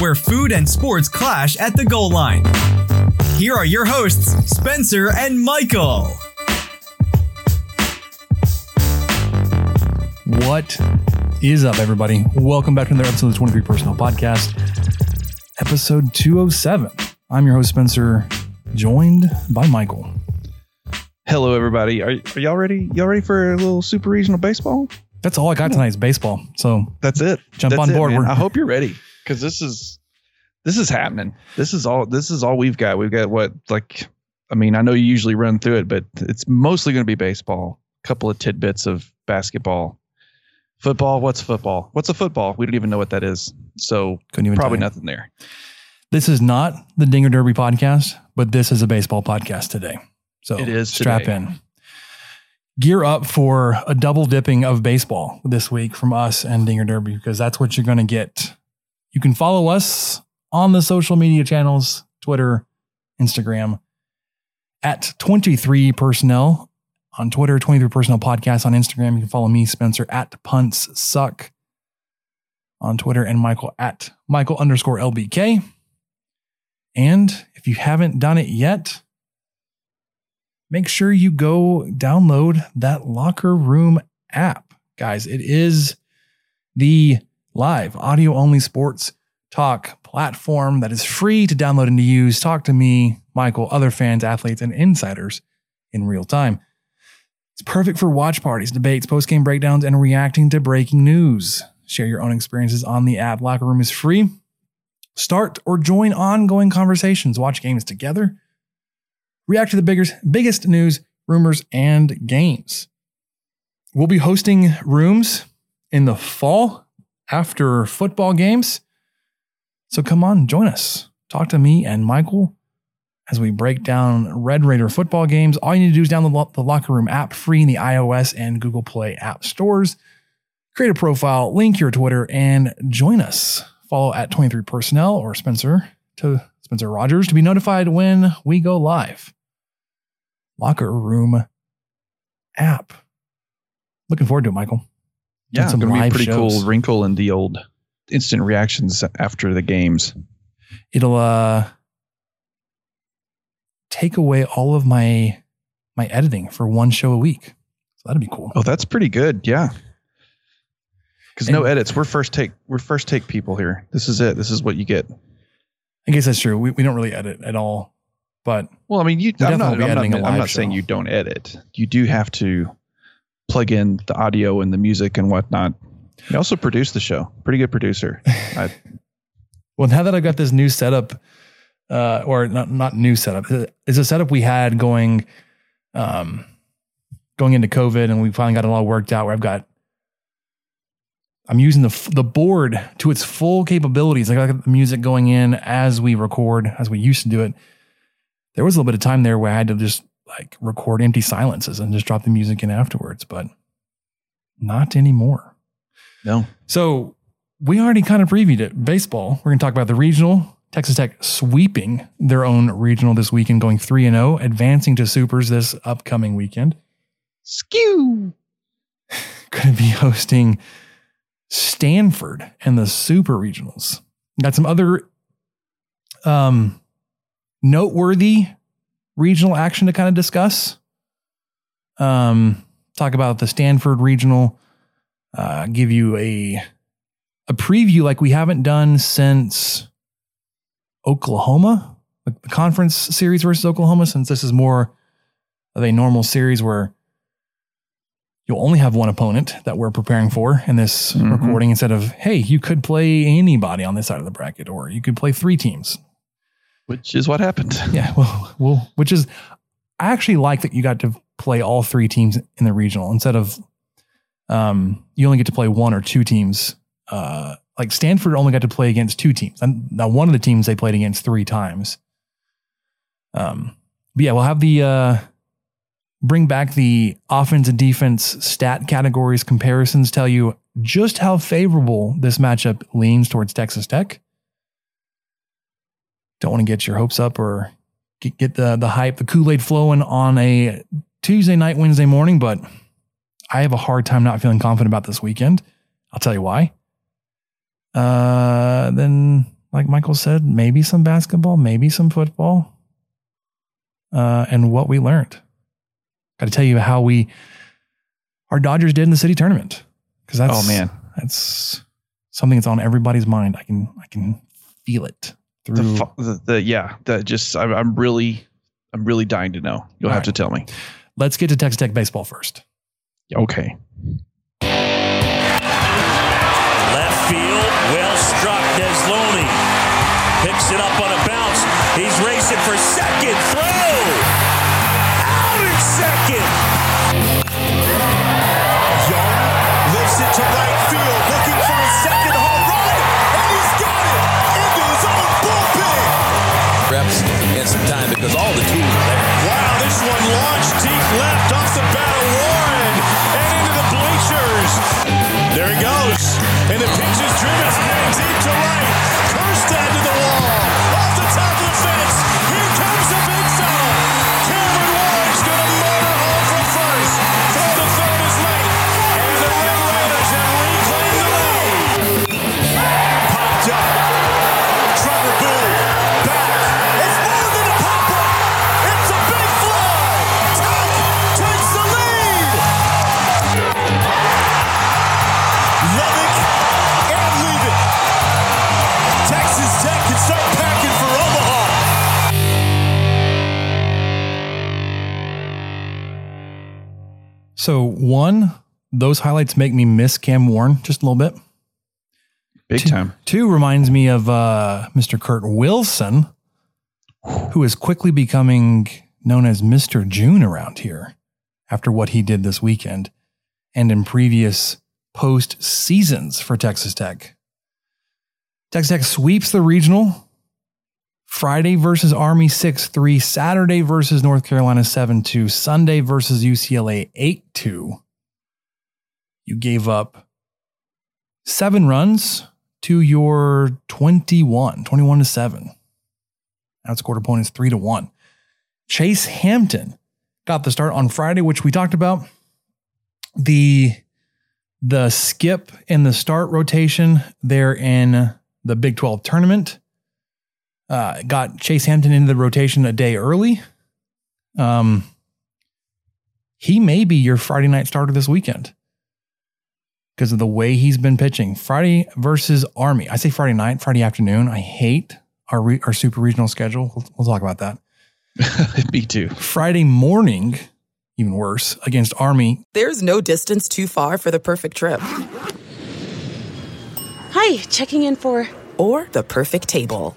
where food and sports clash at the goal line. Here are your hosts, Spencer and Michael. What is up, everybody? Welcome back to another episode of the 23 Personnel Podcast, episode 207. I'm your host, Spencer, joined by Michael. Hello, everybody. Are, are y'all ready? Y'all ready for a little super regional baseball? That's all I got tonight is baseball. So That's it. Jump That's on board. man. We're- I hope you're ready because this is this is happening. This is all. This is all we've got. We've got what like. I mean, I know you usually run through it, but it's mostly going to be baseball. A couple of tidbits of basketball, football. What's football? What's a football? We don't even know what that is. So even probably nothing there. This is not the Dinger Derby podcast, but this is a baseball podcast today. So It is strap today. in. Gear up for a double dipping of baseball this week from us and Dinger Derby because that's what you're going to get. You can follow us on the social media channels Twitter, Instagram, at 23 Personnel on Twitter, 23 Personnel Podcast on Instagram. You can follow me, Spencer, at Punts Suck on Twitter, and Michael at Michael underscore LBK. And if you haven't done it yet, make sure you go download that Locker Room app. Guys, it is the live audio only sports talk platform that is free to download and to use. Talk to me, Michael, other fans, athletes, and insiders in real time. It's perfect for watch parties, debates, post game breakdowns, and reacting to breaking news. Share your own experiences on the app. Locker Room is free. Start or join ongoing conversations. Watch games together. React to the biggest, biggest news, rumors, and games. We'll be hosting rooms in the fall after football games. So come on, join us. Talk to me and Michael as we break down Red Raider football games. All you need to do is download the Locker Room app free in the iOS and Google Play app stores. Create a profile, link your Twitter, and join us. Follow at 23 Personnel or Spencer to Spencer Rogers to be notified when we go live. Locker Room app. Looking forward to it, Michael. Yeah, some going to be a pretty shows. cool wrinkle in the old instant reactions after the games. It'll uh take away all of my my editing for one show a week. So that'd be cool. Oh, that's pretty good. Yeah. Because no edits. We're first take. We're first take people here. This is it. This is what you get. I guess that's true. We, we don't really edit at all. But Well, I mean, you. I'm not. I'm not, I'm not saying you don't edit. You do have to plug in the audio and the music and whatnot. He also produced the show. Pretty good producer. I, well now that I've got this new setup, uh, or not not new setup, it's a setup we had going um going into COVID and we finally got it all worked out where I've got I'm using the the board to its full capabilities. I got the music going in as we record, as we used to do it. There was a little bit of time there where I had to just like record empty silences and just drop the music in afterwards, but not anymore. no. So we already kind of previewed it. Baseball. We're going to talk about the regional. Texas Tech sweeping their own regional this weekend, going three and zero, advancing to supers this upcoming weekend. Skew. Going to be hosting Stanford and the Super Regionals. Got some other um, noteworthy regional action to kind of discuss. Um, talk about the Stanford Regional. Uh, give you a a preview like we haven't done since Oklahoma, the conference series versus Oklahoma, since this is more of a normal series where you'll only have one opponent that we're preparing for in this Mhm. recording instead of, hey, you could play anybody on this side of the bracket, or you could play three teams. Which is what happened. Yeah, well, well, which is, I actually like that you got to play all three teams in the regional instead of, um, you only get to play one or two teams. Uh, like Stanford only got to play against two teams. And now one of the teams they played against three times. Um, but yeah, we'll have the uh, bring back the offense and defense stat categories comparisons. Tell you just how favorable this matchup leans towards Texas Tech. Don't want to get your hopes up or get, get the the hype, the Kool Aid flowing on a Tuesday night, Wednesday morning, but I have a hard time not feeling confident about this weekend. I'll tell you why. Uh, then, like Michael said, maybe some basketball, maybe some football, uh, and what we learned. Got to tell you how we our Dodgers did in the city tournament because that's Oh man, that's something that's on everybody's mind. I can I can feel it through. the, fu- the, the yeah, that just I'm, I'm really I'm really dying to know. You'll All have right. to tell me. Let's get to Texas Tech baseball first. Okay. Left field, well struck. Desloni picks it up on a bounce. He's racing for second. Throw So one, those highlights make me miss Cam Warren just a little bit. Big Two- time. Two reminds me of uh, Mr. Kurt Wilson, who is quickly becoming known as Mr. June around here after what he did this weekend and in previous post seasons for Texas Tech. Texas Tech sweeps the regional. Friday versus Army 6 3, Saturday versus North Carolina 7 2, Sunday versus UCLA 8 2. You gave up seven runs to your 21, 21 to 7. Outscored opponents 3 to 1. Chase Hampton got the start on Friday, which we talked about. The the skip in the start rotation there in the Big 12 tournament uh, got Chase Hampton into the rotation a day early. Um, he may be your Friday night starter this weekend because of the way he's been pitching. Friday versus Army. I say Friday night, Friday afternoon. I hate our re- our super regional schedule. We'll, we'll talk about that. Me too. Friday morning, even worse against Army. There's no distance too far for the perfect trip Hi, checking in for. or the perfect table.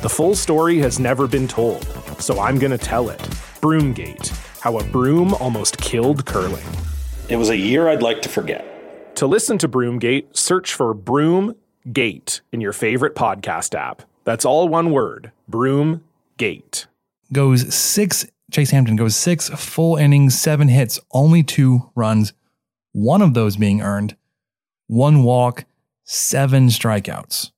The full story has never been told, so I'm going to tell it. Broomgate How a Broom Almost Killed Curling. It was a year I'd like to forget. To listen to Broomgate, search for Broomgate in your favorite podcast app. That's all one word Broomgate. Goes six, Chase Hampton goes six full innings, seven hits, only two runs, one of those being earned, one walk, seven strikeouts.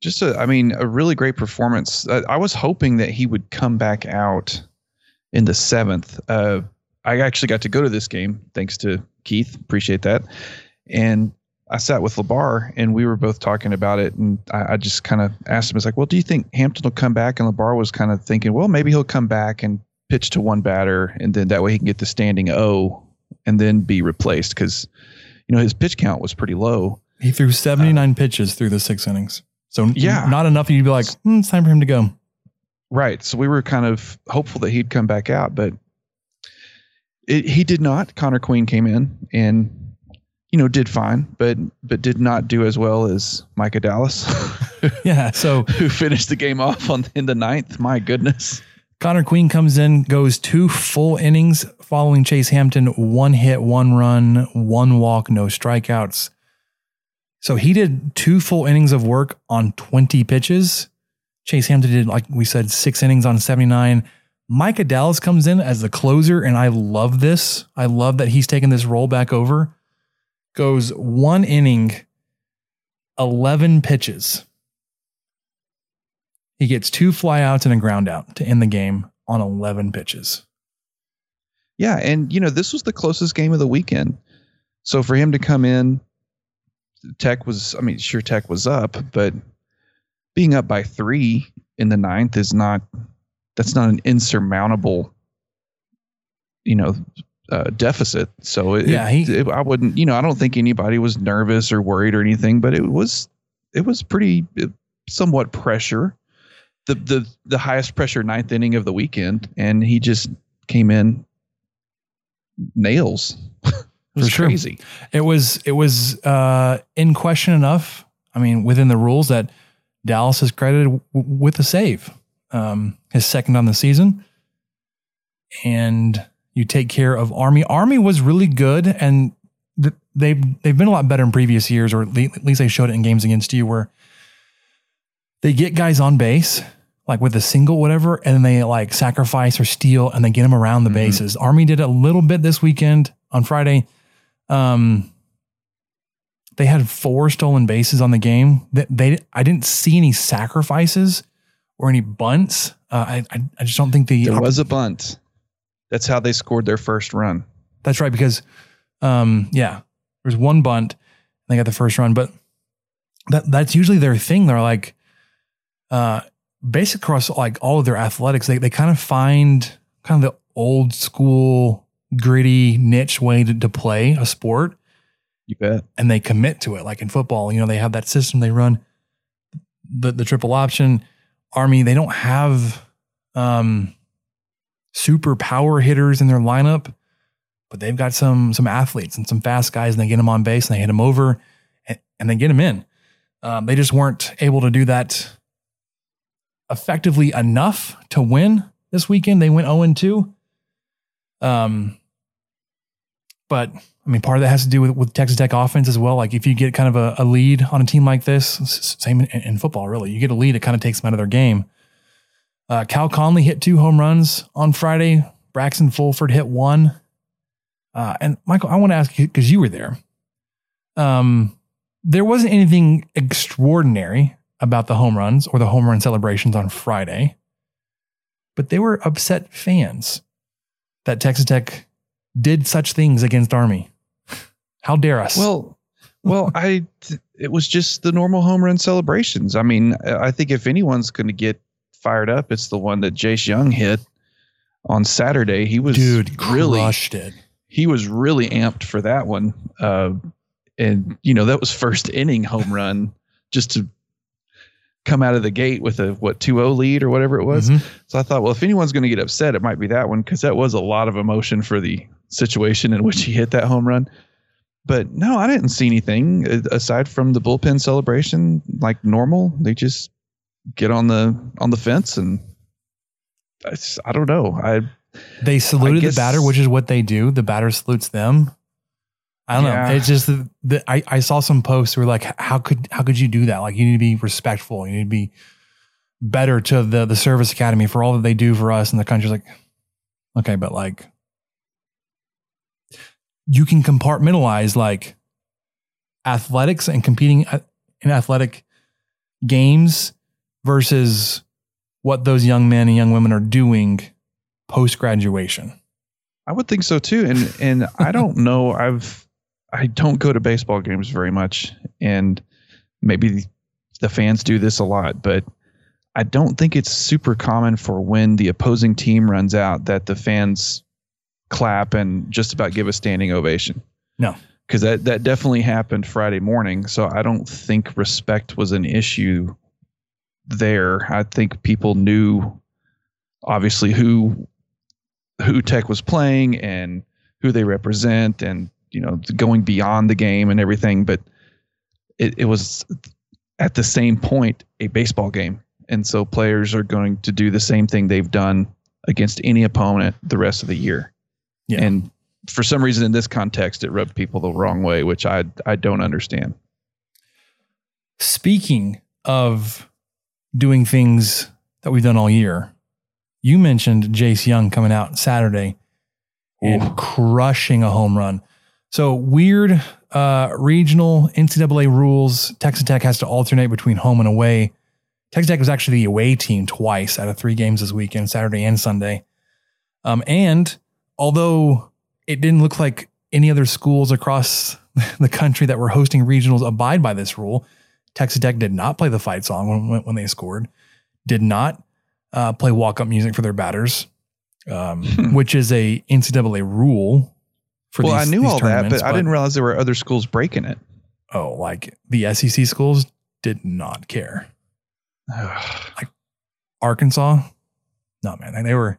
Just a, I mean, a really great performance. I, I was hoping that he would come back out in the seventh. Uh, I actually got to go to this game thanks to Keith. Appreciate that. And I sat with Labar and we were both talking about it. And I, I just kind of asked him, "It's like, well, do you think Hampton will come back?" And Labar was kind of thinking, well, maybe he'll come back and pitch to one batter, and then that way he can get the standing O and then be replaced because you know his pitch count was pretty low. He threw 79 uh, pitches through the six innings. So yeah, not enough. You'd be like, mm, it's time for him to go. Right. So we were kind of hopeful that he'd come back out, but it, he did not. Connor Queen came in and you know did fine, but but did not do as well as Micah Dallas. yeah. So who finished the game off on in the ninth? My goodness. Connor Queen comes in, goes two full innings following Chase Hampton, one hit, one run, one walk, no strikeouts. So he did two full innings of work on 20 pitches. Chase Hampton did, like we said, six innings on 79. Micah Dallas comes in as the closer, and I love this. I love that he's taken this role back over. Goes one inning, 11 pitches. He gets two flyouts and a ground out to end the game on 11 pitches. Yeah. And, you know, this was the closest game of the weekend. So for him to come in, Tech was, I mean, sure, Tech was up, but being up by three in the ninth is not, that's not an insurmountable, you know, uh, deficit. So it, yeah, he, it, I wouldn't, you know, I don't think anybody was nervous or worried or anything, but it was, it was pretty, somewhat pressure. The, the the highest pressure ninth inning of the weekend, and he just came in nails. It was sure. crazy. It was it was uh, in question enough. I mean, within the rules that Dallas is credited w- with a save, um, his second on the season, and you take care of Army. Army was really good, and th- they've they've been a lot better in previous years, or at least they showed it in games against you, where they get guys on base like with a single whatever and then they like sacrifice or steal and they get them around the mm-hmm. bases army did a little bit this weekend on friday um, they had four stolen bases on the game. They, they I didn't see any sacrifices or any bunts. Uh, I, I, I just don't think the there was a bunt. That's how they scored their first run. That's right because, um, yeah, there's one bunt. And they got the first run, but that that's usually their thing. They're like, uh, basic across like all of their athletics, they they kind of find kind of the old school gritty niche way to, to play a sport. You bet. And they commit to it. Like in football, you know, they have that system they run the, the triple option army. They don't have um, super power hitters in their lineup, but they've got some some athletes and some fast guys, and they get them on base and they hit them over, and, and they get them in. Um, they just weren't able to do that effectively enough to win this weekend. They went 0 2. Um, but I mean, part of that has to do with, with Texas Tech offense as well. Like if you get kind of a, a lead on a team like this, same in, in, football, really, you get a lead, it kind of takes them out of their game. Uh, Cal Conley hit two home runs on Friday. Braxton Fulford hit one. Uh, and Michael, I want to ask you because you were there. Um, there wasn't anything extraordinary about the home runs or the home run celebrations on Friday, but they were upset fans that Texas Tech did such things against Army. How dare us? Well, well, I it was just the normal home run celebrations. I mean, I think if anyone's going to get fired up. It's the one that Jace Jung hit on Saturday. He was Dude, really crushed it. he was really amped for that one. Uh, and you know that was first inning home run just to come out of the gate with a what 2-0 lead or whatever it was. Mhm. So I thought, well, if anyone's going to get upset, it might be that one because that was a lot of emotion for the situation in which he hit that home run. But no, I didn't see anything uh, aside from the bullpen celebration like normal. They just get on the on the fence and I don't know. I They saluted guess- the batter, which is what they do. The batter salutes them. I don't Yeah. know. It's just the, the I, I saw some posts where like how could how could you do that? Like you need to be respectful. You need to be better to the the service academy for all that they do for us in the country. Like okay, but like you can compartmentalize like athletics and competing uh, in athletic games versus what those young men and young women are doing post graduation. I would think so too. And and I don't know. I've I don't go to baseball games very much, and maybe the fans do this a lot, but I don't think it's super common for when the opposing team runs out that the fans clap and just about give a standing ovation. No. Because that, that definitely happened Friday morning. So I don't think respect was an issue there. I think people knew obviously who who Tech was playing and who they represent and you know going beyond the game and everything but it, it was at the same point a baseball game and so players are going to do the same thing they've done against any opponent the rest of the year Yeah. and for some reason in this context it rubbed people the wrong way which i i don't understand Speaking of doing things that we've done all year, you mentioned Jace Jung coming out Saturday and crushing a home run. So weird uh, regional NCAA rules. Texas Tech has to alternate between home and away. Texas Tech was actually the away team twice out of three games this weekend, Saturday and Sunday. Um, and although it didn't look like any other schools across the country that were hosting regionals abide by this rule, Texas Tech did not play the fight song when, when they scored, did not uh, play walk up music for their batters, um, which is a NCAA rule. For well these, i knew these all that but tournaments, i didn't realize there were other schools breaking it Oh, like the SEC schools did not care. like Arkansas, no man, they were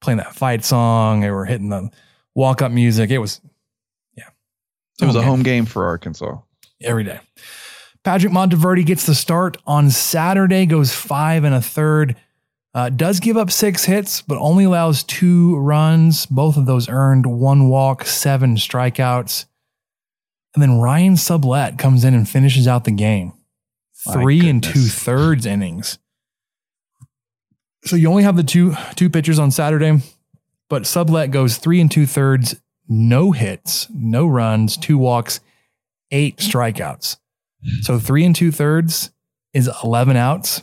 playing that fight song. They were hitting the walk up music. It was, yeah, it was a game home game for arkansas every day. Patrick Monteverdi gets the start on Saturday, goes five and a third. Uh, does give up six hits, but only allows two runs. Both of those earned one walk, seven strikeouts. And then Ryan Sublette comes in and finishes out the game. My Three and two thirds innings. So you only have the two two pitchers on Saturday, but Sublette goes three and two thirds, no hits, no runs, two walks, eight strikeouts. So three and two thirds is 11 outs.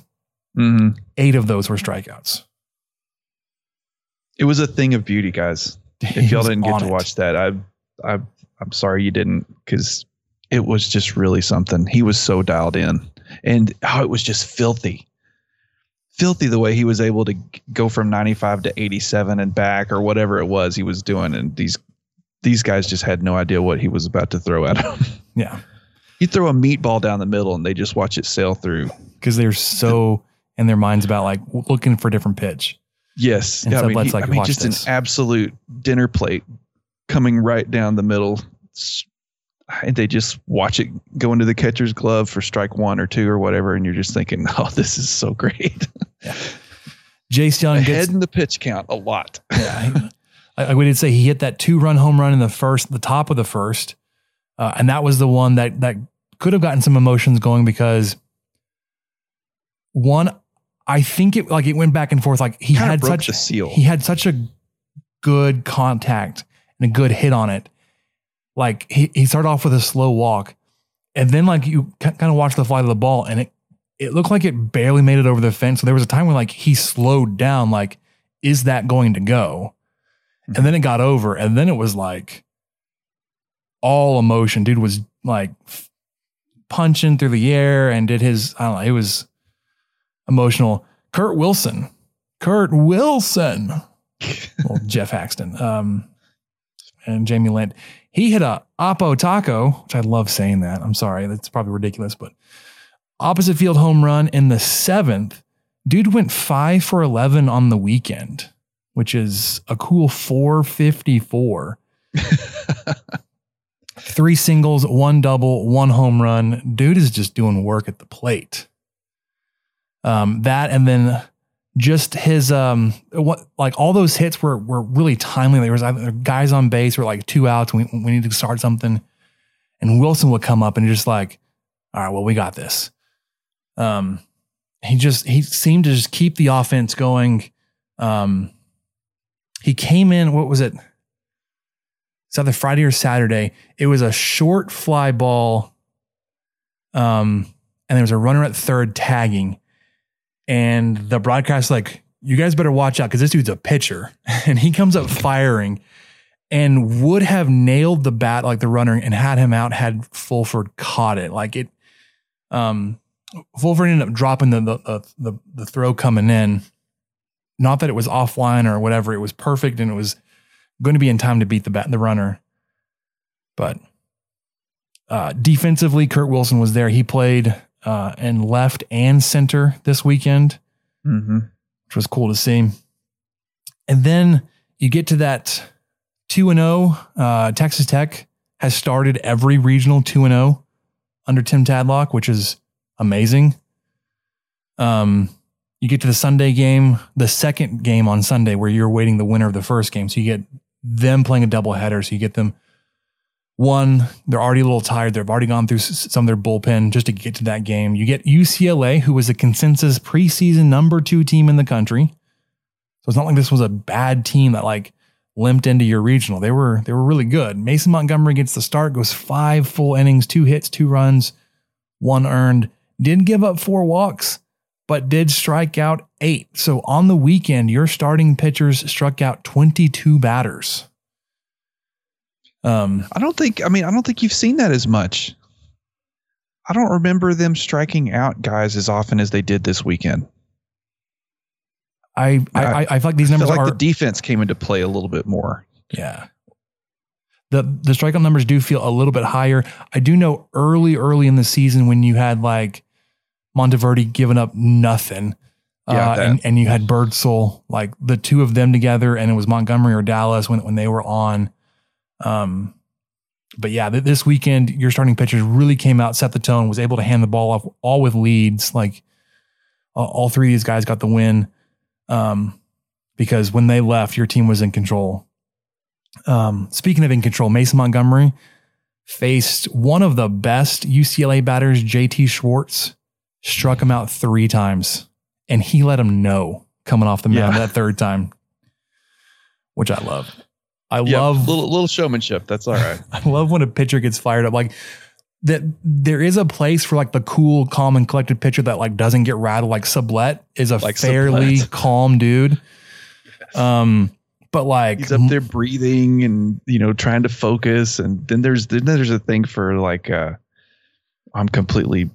Mm-hmm. Eight of those were strikeouts. It was a thing of beauty, guys. He If y'all didn't get to it. watch that, I, I, I'm sorry you didn't, because it was just really something. He was so dialed in, and how it was just filthy, filthy the way he was able to go from 95 to 87 and back, or whatever it was he was doing, and these, these guys just had no idea what he was about to throw at him. Yeah. you throw a meatball down the middle, and they just watch it sail through. Because they're so in their minds about like looking for a different pitch. Yes, And yeah, I mean, he- like, I mean just this." an absolute dinner plate coming right down the middle. And they just watch it go into the catcher's glove for strike one or two or whatever, and you're just thinking, "Oh, this is so great." Jace Jung gets in the pitch count a lot. yeah, I, I would say he hit that two run home run in the first, the top of the first, uh, and that was the one that that could have gotten some emotions going because one, I think it like it went back and forth. Like he Kinda had broke such the seal. he had such a good contact and a good hit on it. Like he he started off with a slow walk, and then like you kind of watch the flight of the ball, and it it looked like it barely made it over the fence. So there was a time when like he slowed down. Like, is that going to go? And mm-hmm. then it got over, and then it was like all emotion. Dude was like punching through the air and did his. I don't know. It was emotional. Kurt Wilson. Kurt Wilson. well, Jeff Haxton. Um, and Jamie Lind. He hit a Oppo Taco, which I love saying that. I'm sorry, that's probably ridiculous, but opposite field home run in the seventh. Dude went five for 11 on the weekend, which is a cool 454. Three singles, one double, one home run. Dude is just doing work at the plate. Um, that and then just his um what like all those hits were were really timely. There was guys on base were like two outs. We we need to start something, and Wilson would come up and just like, all right, well we got this. Um, he just he seemed to just keep the offense going. Um, he came in. What was it? It's either Friday or Saturday. It was a short fly ball. Um, and there was a runner at third tagging and the broadcast like you guys better watch out because this dude's a pitcher and he comes up firing and would have nailed the bat like the runner and had him out had Fulford caught it. Like it um Fulford ended up dropping the the the, the throw coming in. Not that it was offline or whatever it was perfect and it was going to be in time to beat the bat the runner. But uh, defensively Kurt Wilson was there. He played uh, and left and center this weekend, mm-hmm. which was cool to see. And then you get to that 2 and 0. Uh, Texas Tech has started every regional 2 and 0 under Tim Tadlock, which is amazing. Um, you get to the Sunday game, the second game on Sunday, where you're waiting the winner of the first game. So you get them playing a doubleheader. So you get them one, they're already a little tired. They've already gone through some of their bullpen just to get to that game. You get UCLA, who was a consensus preseason number two team in the country. So it's not like this was a bad team that like limped into your regional. They were they were really good. Mason Montgomery gets the start, goes five full innings, two hits, two runs, one earned. Didn't give up four walks, but did strike out eight. So on the weekend, your starting pitchers struck out 22 batters. Um, I don't think. I mean, I don't think you've seen that as much. I don't remember them striking out guys as often as they did this weekend. I I, I, I feel like these numbers like are the defense came into play a little bit more. Yeah. The the strikeout numbers do feel a little bit higher. I do know early early in the season when you had like Monteverdi giving up nothing. Yeah, uh, and, and you had Birdsell, like the two of them together, and it was Montgomery or Dallas when, when they were on. Um, but yeah, th- this weekend, your starting pitchers really came out, set the tone, was able to hand the ball off all with leads. Like uh, all three of these guys got the win. Um, because when they left, your team was in control. Um, speaking of in control, Mason Montgomery faced one of the best UCLA batters, JT Schwartz, struck him out three times, and he let him know coming off the mound Yeah. that third time, which I love. I Yep, love little little showmanship. That's all right. I love when a pitcher gets fired up. Like that there is a place for like the cool, calm, and collected pitcher that like doesn't get rattled. Like Sublette is a Like fairly Sublette. calm dude. Um, but like He's up there breathing and you know trying to focus, and then there's then there's a thing for like uh, I'm completely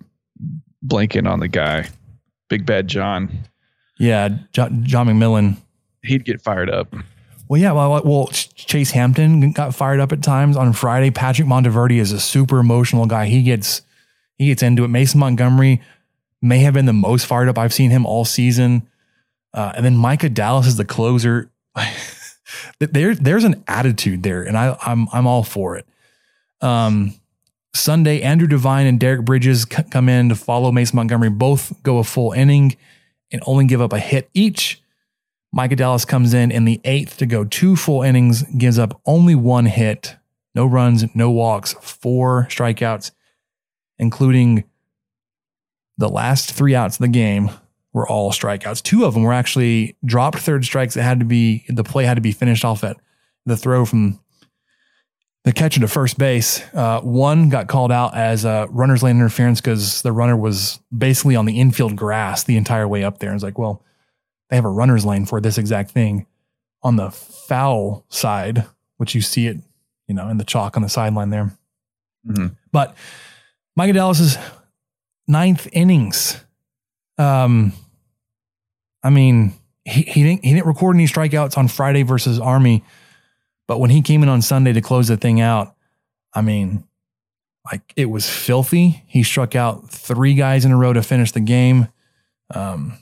blanking on the guy, Big Bad John. yeah, John, John McMillon. He'd get fired up. Well, yeah, well, well, Chase Hampton got fired up at times on Friday. Patrick Monteverdi is a super emotional guy. He gets he gets into it. Mason Montgomery may have been the most fired up I've seen him all season. Uh, and then Micah Dallas is the closer. there, there's an attitude there, and I, I'm I'm all for it. Um, Sunday, Andrew Devine and Derek Bridges c- come in to follow Mason Montgomery. Both go a full inning and only give up a hit each. Micah Dallas comes in in the eighth to go two full innings, gives up only one hit, no runs, no walks, four strikeouts, including the last three outs of the game were all strikeouts. Two of them were actually dropped third strikes that had to be, the play had to be finished off at the throw from the catcher to first base. Uh, one got called out as a runner's lane interference because the runner was basically on the infield grass the entire way up there. And it's like, well, they have a runner's lane for this exact thing on the foul side, which you see it, you know, in the chalk on the sideline there. Mhm. But Micah Dallas's ninth innings, um, I mean, he, he didn't he didn't record any strikeouts on Friday versus Army, but when he came in on Sunday to close the thing out, I mean, like it was filthy. He struck out three guys in a row to finish the game. Um,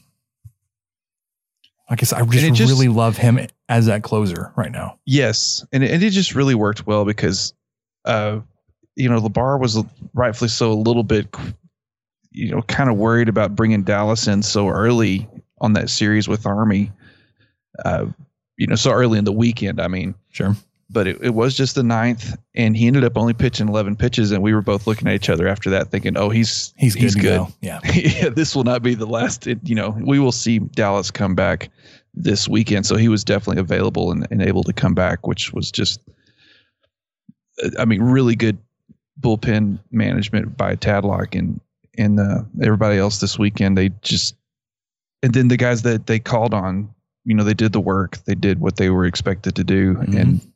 I said, I just, just- really love him as that closer right now. Yes, and and it just really worked well because, uh, you know, Lebar was rightfully so a little bit, you know, kind of worried about bringing Dallas in so early on that series with Army, uh, you know, so early in the weekend. I mean, Sure. But it, it was just the ninth, and he ended up only pitching eleven pitches, and we were both looking at each other after that, thinking, "Oh, he's He's good. he's to good." Yeah. yeah, this will not be the last. It, you know, we will see Dallas come back this weekend. So he was definitely available and, and able to come back, which was just, uh, I mean, really good bullpen management by Tadlock and and uh, everybody else this weekend. They just, and then the guys that they called on, you know, they did the work. They did what they were expected to do, Mhm. and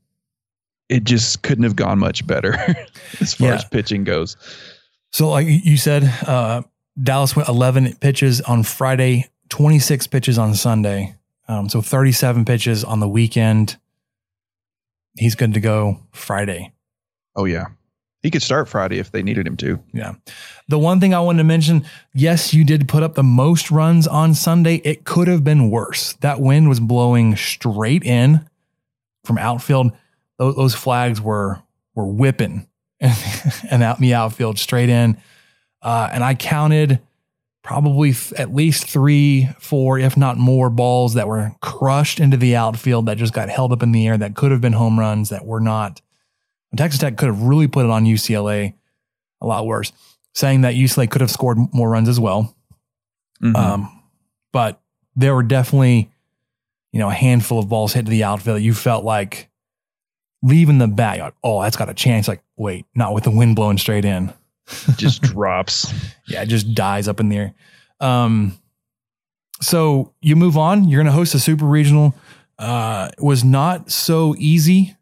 it just couldn't have gone much better as far Yeah. as pitching goes. So, like you said, uh, Dallas went 11 pitches on Friday, 26 pitches on Sunday. Um, so 37 pitches on the weekend. He's good to go Friday. Oh yeah, he could start Friday if they needed him to. Yeah. The one thing I wanted to mention yes, you did put up the most runs on Sunday. It could have been worse. That wind was blowing straight in from outfield. Those, those flags were were whipping and out in the outfield straight in. Uh, and I counted probably f- at least three, four, if not more balls that were crushed into the outfield that just got held up in the air that could have been home runs that were not. Texas Tech could have really put it on UCLA a lot worse, saying that UCLA could have scored more runs as well. Mhm. Um, but there were definitely, you know, a handful of balls hit to the outfield that you felt like leaving the bat. You're like, oh, that's got a chance. Like, wait, not with the wind blowing straight in. just drops. Yeah, it just dies up in the air. Um, so you move on. You're going to host a super regional. Uh, it was not so easy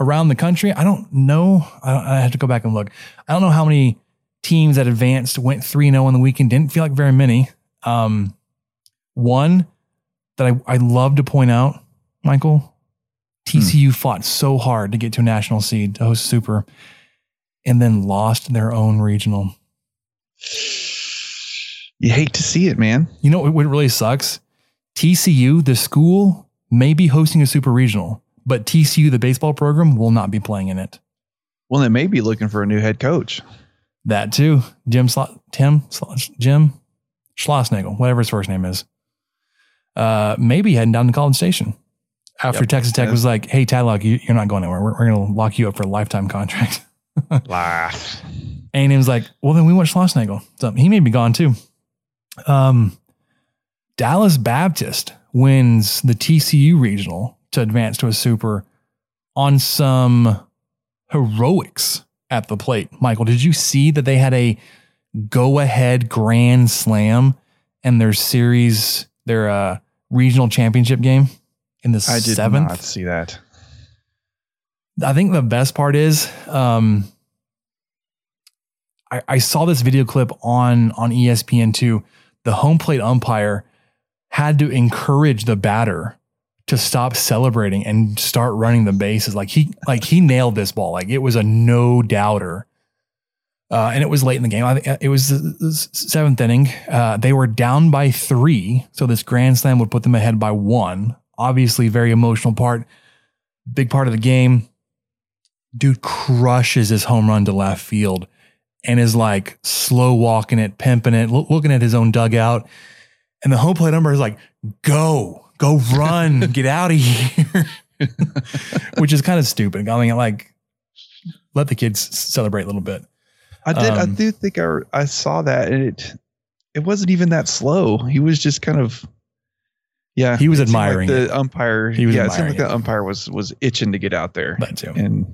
around the country. I don't know. I, don't, I have to go back and look. I don't know how many teams that advanced went 3 0 on the weekend. Didn't feel like very many. Um, one that I, I love to point out, Michael, TCU fought so hard to get to a national seed to host super and then lost their own regional. You hate to see it, man. You know what really sucks? TCU, the school, may be hosting a super regional, but TCU, the baseball program, will not be playing in it. Well, they may be looking for a new head coach. That too. Jim Sla- Tim Sla- Jim Schlossnagle, whatever his first name is, uh, maybe heading down to College Station after Yep. Texas Tech was like, "Hey, Tadlock, you, you're not going anywhere. We're, we're going to lock you up for a lifetime contract." Laugh. And he was like, well, then we want Schlossnagle. So he may be gone too. Um, Dallas Baptist wins the TCU regional to advance to a super on some heroics at the plate. Michael, did you see that they had a go ahead grand slam in their series, their uh, regional championship game in the I did seventh? not see that. I think the best part is um, I, I saw this video clip on on ESPN two. The home plate umpire had to encourage the batter to stop celebrating and start running the bases. Like he like he nailed this ball. Like it was a no doubter. Uh, and it was late in the game. I it was the the seventh inning. Uh, they were down by three, so this grand slam would put them ahead by one. Obviously, very emotional part, big part of the game dude crushes his home run to left field and is like slow walking it, pimping it, loo- looking at his own dugout. And the home plate umpire is like, go, go run, get out of here. Which is kind of stupid. I mean, like, let the kids celebrate a little bit. I did. I Um, do think I I saw that, and it it wasn't even that slow. He was just kind of. Yeah, He was it seemed like admiring the umpire. He was yeah, it seemed admiring like the umpire was was itching to get out there That too. and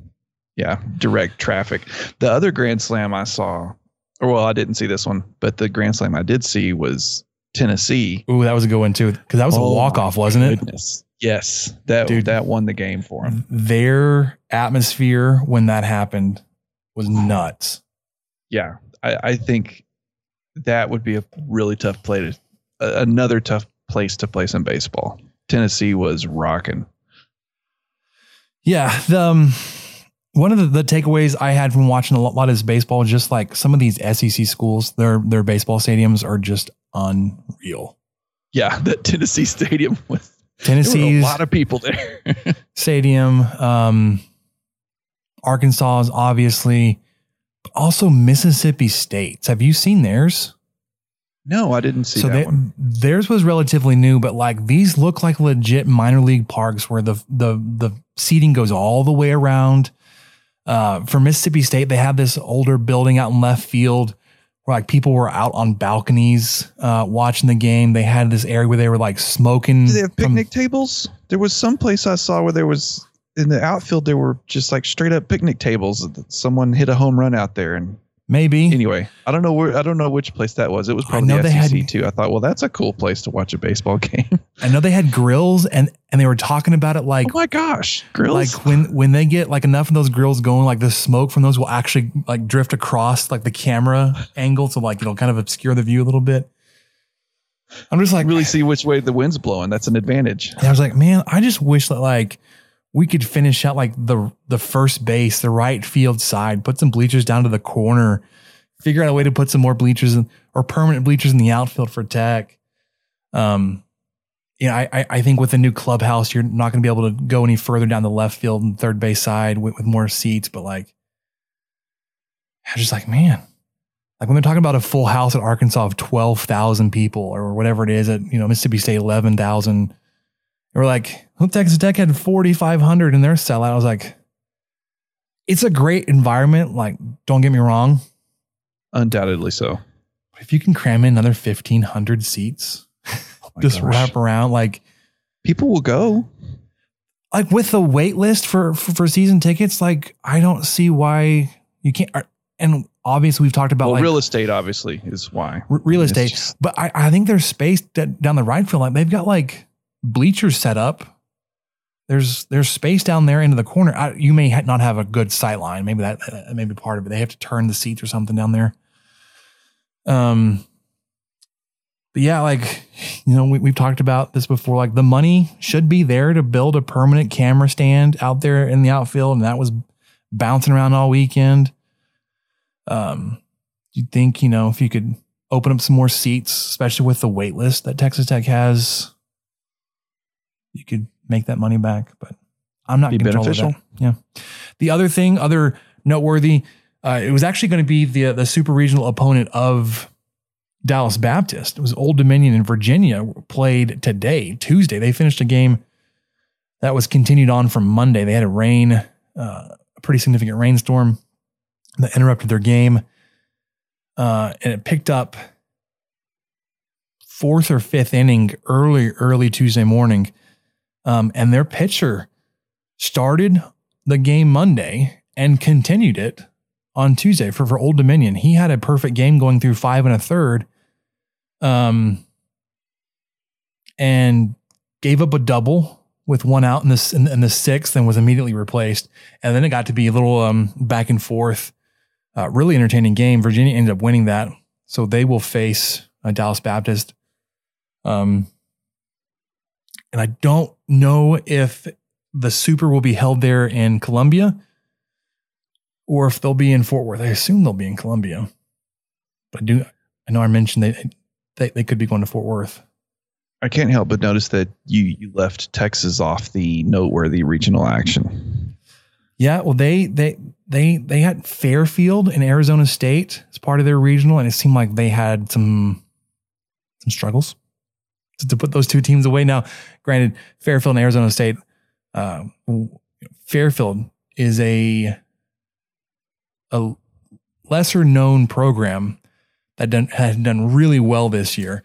yeah, direct traffic. The other grand slam I saw, or well, I didn't see this one, but the grand slam I did see was Tennessee. Ooh, that was a good one too. Because that was a Oh, walk off, wasn't it? Yes, that Dude. that won the game for him. Their atmosphere when that happened was nuts. yeah, I, I think that would be a really tough play to uh, another tough place to play some baseball. Tennessee was rocking. Yeah, the, um, one of the, the takeaways I had from watching a lot of this baseball, just like some of these SEC schools, their their baseball stadiums are just unreal. Yeah, that Tennessee stadium with Tennessee's a lot of people there. stadium, um, Arkansas is obviously, also Mississippi State's. Have you seen theirs? No, I didn't see so that they, one. theirs was relatively new, but like these look like legit minor league parks where the the the seating goes all the way around. Uh, for Mississippi State, they have this older building out in left field where like people were out on balconies uh, watching the game. They had this area where they were like smoking. Do they have picnic tables? There was some place I saw where there was in the outfield. There were just like straight up picnic tables. Someone hit a home run out there, and maybe anyway. I don't know where. I don't know which place that was. It was I probably know the they SEC had- too. I thought, well, that's a cool place to watch a baseball game. I know they had grills and and they were talking about it like oh my gosh, grills! like when when they get like enough of those grills going, like the smoke from those will actually like drift across like the camera angle, so like it'll kind of obscure the view a little bit. I'm just like really see which way the wind's blowing. That's an advantage. And I was like, man, I just wish that like we could finish out like the the first base, the right field side, put some bleachers down to the corner, figure out a way to put some more bleachers in, or permanent bleachers in the outfield for tech. Um, yeah, I, I I think with the new clubhouse, you're not going to be able to go any further down the left field and third base side with, with more seats. But like, I was just like, man, like when they're talking about a full house at Arkansas of twelve thousand people or whatever it is at you know Mississippi State eleven thousand. We're like, well, Texas Tech had forty five hundred in their sellout. I was like, it's a great environment. Like, don't get me wrong. Undoubtedly so. But if you can cram in another fifteen hundred seats, oh just gosh. wrap around like People will go. like with the wait list for, for for season tickets. Like, I don't see why you can't. And obviously, we've talked about Well, like real estate obviously is why. real estate. just- but I, I think there's space that down the right field. Like they've got like bleachers set up. There's there's space down there into the corner. I, you may ha- not have a good sight line. Maybe that uh, may be part of it. They have to turn the seats or something down there. Um, but yeah, like you know, we, we've talked about this before. Like the money should be there to build a permanent camera stand out there in the outfield, and that was bouncing around all weekend. Um, you think you know if you could open up some more seats, especially with the wait list that Texas Tech has, you could make that money back. But I'm not Be beneficial. Yeah. The other thing, other noteworthy, uh, it was actually going to be the the super regional opponent of Dallas Baptist. It was Old Dominion in Virginia played today, Tuesday. They finished a game that was continued on from Monday. They had a rain, uh, a pretty significant rainstorm that interrupted their game. Uh, and it picked up fourth or fifth inning early, early Tuesday morning. Um, and their pitcher started the game Monday and continued it on Tuesday for, for Old Dominion. He had a perfect game going through five and a third. Um, and gave up a double with one out in the, in, in the sixth and was immediately replaced. And then it got to be a little um, back and forth. Uh, really entertaining game. Virginia ended up winning that. So they will face uh, Dallas Baptist. Um, and I don't know if the Super will be held there in Columbia or if they'll be in Fort Worth. I assume they'll be in Columbia. But I do I know I mentioned they they, they could be going to Fort Worth. I can't help but notice that you you left Texas off the noteworthy regional action. Yeah, well they they they they had Fairfield and Arizona State as part of their regional, and it seemed like they had some some struggles to, to put those two teams away. Now, granted, Fairfield and Arizona State, uh, Fairfield is a a lesser known program that done, had done really well this year.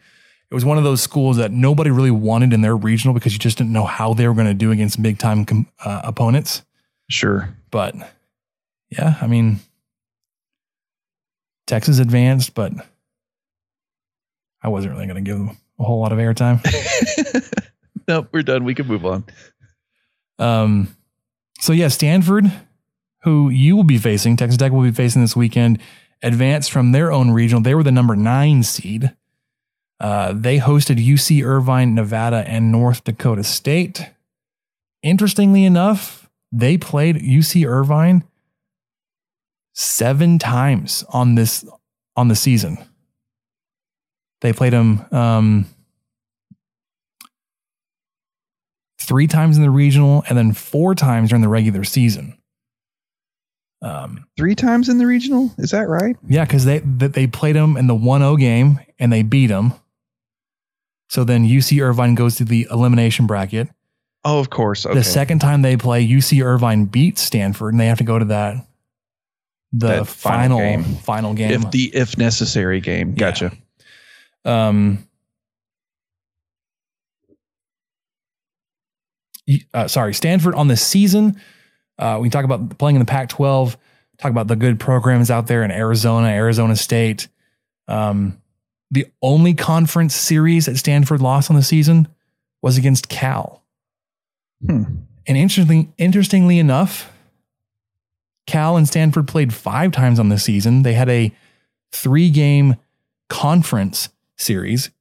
It was one of those schools that nobody really wanted in their regional because you just didn't know how they were going to do against big time com- uh, opponents. Sure. But yeah, I mean, Texas advanced, but I wasn't really going to give them a whole lot of airtime. nope, we're done. We can move on. Um, so yeah, Stanford, who you will be facing, Texas Tech will be facing this weekend, advanced from their own regional. They were the number nine seed. Uh, they hosted UC Irvine, Nevada, and North Dakota State. Interestingly enough, they played UC Irvine seven times on this on the season. They played them um, three times in the regional and then four times during the regular season. Um, Three times in the regional, is that right? Yeah, because they they played them in the 1-0 game and they beat them. So then UC Irvine goes to the elimination bracket. Oh, of course. Okay. The second time they play, UC Irvine beats Stanford, and they have to go to that the that final final game. final game. If the if necessary game. Gotcha. Yeah. Um. Uh, sorry, Stanford on the season uh, we talk about playing in the Pac 12, talk about the good programs out there in Arizona, Arizona State. Um, the only conference series that Stanford lost on the season was against Cal. Hmm. And interestingly, interestingly enough, Cal and Stanford played five times on the season. They had a three game conference series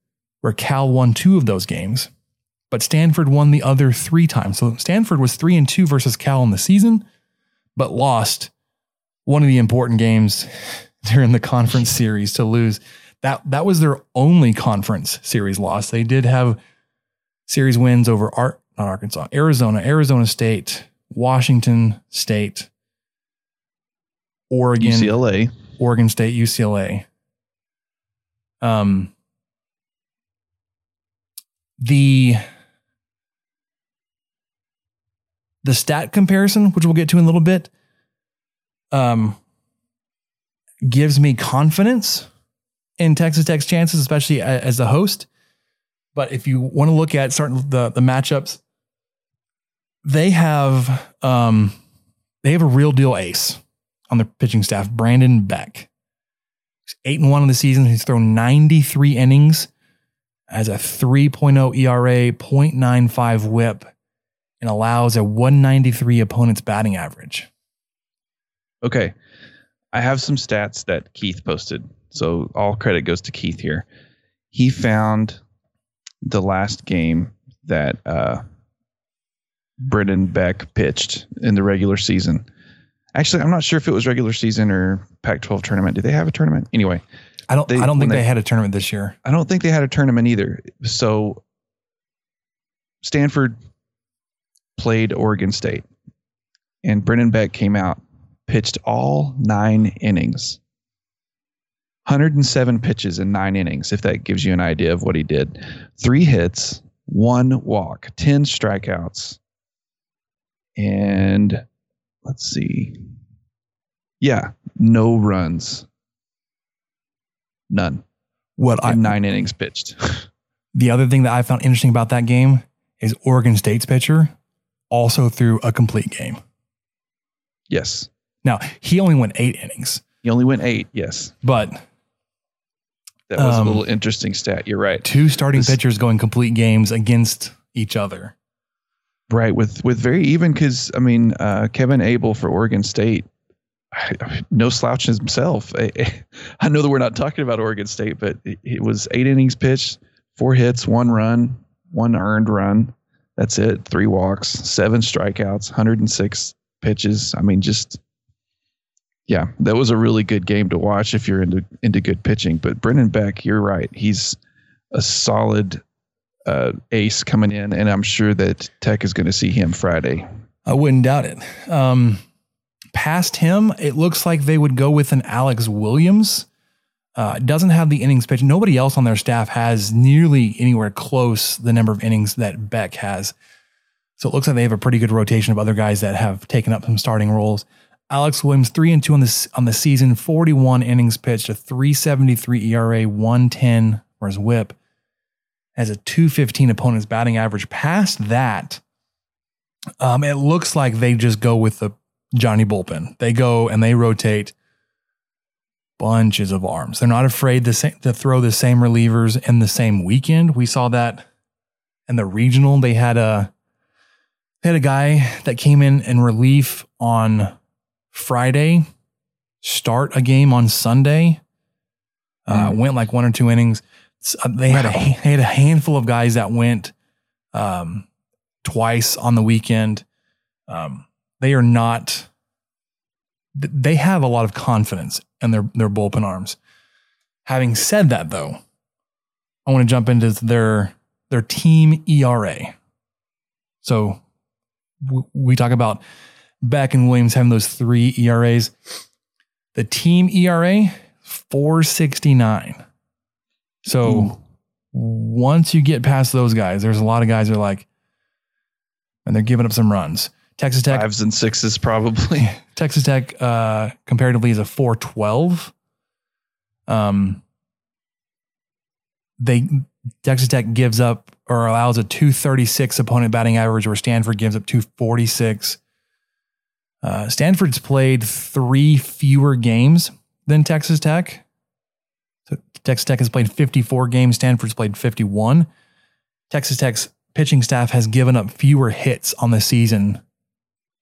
where Cal won two of those games but Stanford won the other three times. So Stanford was three and two versus Cal in the season, but lost one of the important games during the conference series to lose. That that was their only conference series loss. They did have series wins over Ar- not Arkansas, Arizona, Arizona State, Washington State, Oregon, UCLA, Oregon State, UCLA. Um, the the stat comparison, which we'll get to in a little bit, um, gives me confidence in Texas Tech's chances, especially as the host. But if you want to look at certain the the matchups, they have um, they have a real deal ace on their pitching staff, Brendan Beck. He's eight and one in the season. He's thrown 93 innings as a 3.0 ERA, 0.95 whip, and allows a 193 opponent's batting average. Okay. I have some stats that Keith posted. So all credit goes to Keith here. He found the last game that uh, Brendan Beck pitched in the regular season. Actually, I'm not sure if it was regular season or Pac-12 tournament. Do they have a tournament? Anyway, I don't. They, I don't think they, they, had a tournament this year. I don't think they had a tournament either. So Stanford played Oregon State, and Brendan Beck came out, pitched all nine innings. 107 pitches in nine innings, if that gives you an idea of what he did. Three hits, one walk, 10 strikeouts. And let's see. Yeah, no runs. None. What I nine innings pitched. the other thing that I found interesting about that game is Oregon State's pitcher also threw a complete game. Yes. Now, he only went eight innings. He only went eight, yes. But that was um, a little interesting stat. You're right. Two starting this, pitchers going complete games against each other. Right, with with very even because I mean uh, Kevin Abel for Oregon State, no slouch himself. I, know that we're not talking about Oregon State, but it, it was eight innings pitched, four hits, one run, one earned run. That's it. Three walks, seven strikeouts, 106 pitches. I mean, just yeah, that was a really good game to watch if you're into into good pitching. But Brendan Beck, you're right. He's a solid uh, ace coming in, and I'm sure that Tech is going to see him Friday. I wouldn't doubt it. Um, past him, it looks like they would go with an Alex Williams. Uh, doesn't have the innings pitch. Nobody else on their staff has nearly anywhere close the number of innings that Beck has. So it looks like they have a pretty good rotation of other guys that have taken up some starting roles. Alex Williams, three and two on the on the season, 41 innings pitched, a 373 ERA, 110 for his whip, has a 215 opponent's batting average. Past that, um, it looks like they just go with the Johnny bullpen. They go and they rotate bunches of arms. They're not afraid to, say, to throw the same relievers in the same weekend. We saw that in the regional. They had a they had a guy that came in in relief on Friday, start a game on Sunday. Uh, mm. Went like one or two innings. uh, they had a, they had a handful of guys that went um, twice on the weekend. Um, they are not. They have a lot of confidence in their their bullpen arms. Having said that, though, I want to jump into their their team ERA. So we talk about Beck and Williams having those three ERAs. The team ERA, 469. So Ooh. once you get past those guys, there's a lot of guys that are like, and they're giving up some runs. Texas Tech fives and sixes probably. Texas Tech uh, comparatively is a 412. Um, they Texas Tech gives up or allows a 236 opponent batting average, where Stanford gives up 246. Uh, Stanford's played three fewer games than Texas Tech. So Texas Tech has played 54 games. Stanford's played 51. Texas Tech's pitching staff has given up fewer hits on the season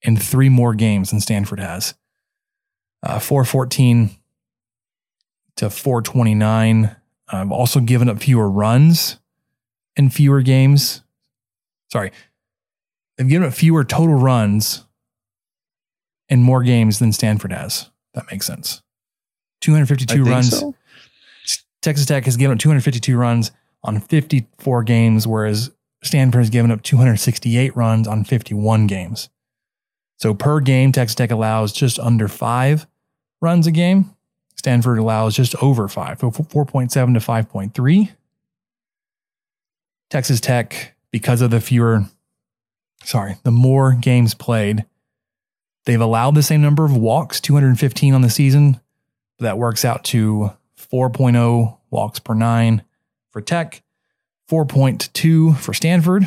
in three more games than Stanford has. Uh, 414 to 429. I've also given up fewer runs in fewer games. Sorry. They've given up fewer total runs in more games than Stanford has. That makes sense. 252 runs. So. Texas Tech has given up 252 runs on 54 games, whereas Stanford has given up 268 runs on 51 games. So per game, Texas Tech allows just under five runs a game. Stanford allows just over five, so 4.7 to 5.3. Texas Tech, because of the fewer, sorry, the more games played, they've allowed the same number of walks, 215 on the season. That works out to 4.0 walks per nine for Tech, 4.2 for Stanford.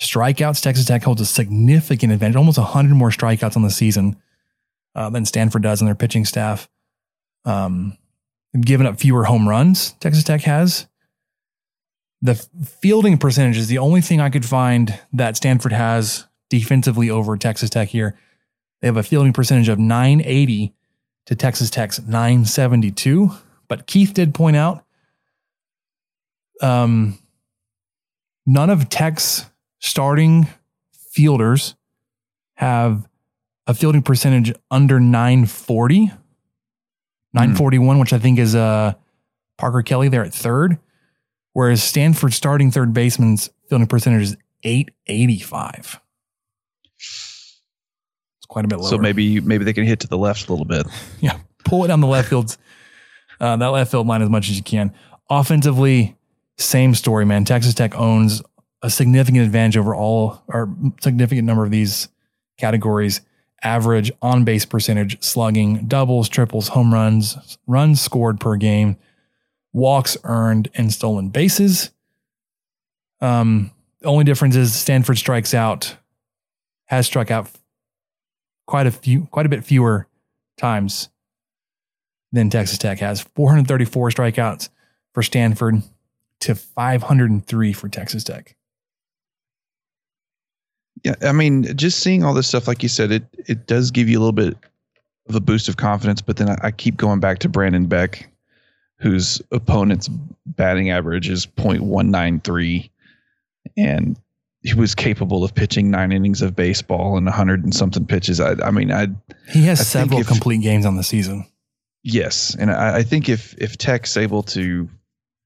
Strikeouts, Texas Tech holds a significant advantage, almost 100 more strikeouts on the season uh, than Stanford does in their pitching staff. Um, given up fewer home runs, Texas Tech has. The fielding percentage is the only thing I could find that Stanford has defensively over Texas Tech here. They have a fielding percentage of 980 to Texas Tech's 972. But Keith did point out um, none of Tech's starting fielders have a fielding percentage under 940. 941, mm. which I think is uh, Parker Kelly there at third. Whereas Stanford starting third baseman's fielding percentage is 885. It's quite a bit lower. So maybe maybe they can hit to the left a little bit. yeah. Pull it down the left fields, uh, that left field line as much as you can. Offensively, same story, man. Texas Tech owns a significant advantage over all or significant number of these categories average on base percentage, slugging, doubles, triples, home runs, runs scored per game, walks earned, and stolen bases. Um, the only difference is Stanford strikes out, has struck out quite a few, quite a bit fewer times than Texas Tech has. 434 strikeouts for Stanford to 503 for Texas Tech. Yeah, I mean, just seeing all this stuff, like you said, it it does give you a little bit of a boost of confidence. But then I, I keep going back to Brendan Beck, whose opponent's batting average is .193, and he was capable of pitching nine innings of baseball and hundred and something pitches. I, I mean, I he has I several if, complete games on the season. Yes, and I, I think if if Tech's able to,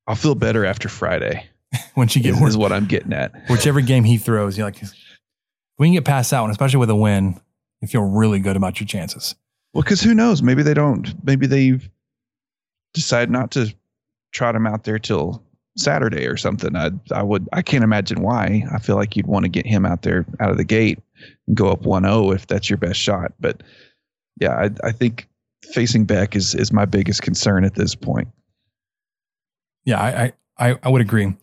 I'll feel better after Friday. Once you get is, is what I'm getting at. Whichever game he throws, you're like we can get past that one, especially with a win, you feel really good about your chances. Well, because who knows? Maybe they don't. Maybe they decide not to trot him out there till Saturday or something. I I would I can't imagine why. I feel like you'd want to get him out there out of the gate and go up 1-0 if that's your best shot. But yeah, I I think facing Beck is is my biggest concern at this point. Yeah, I I I would agree.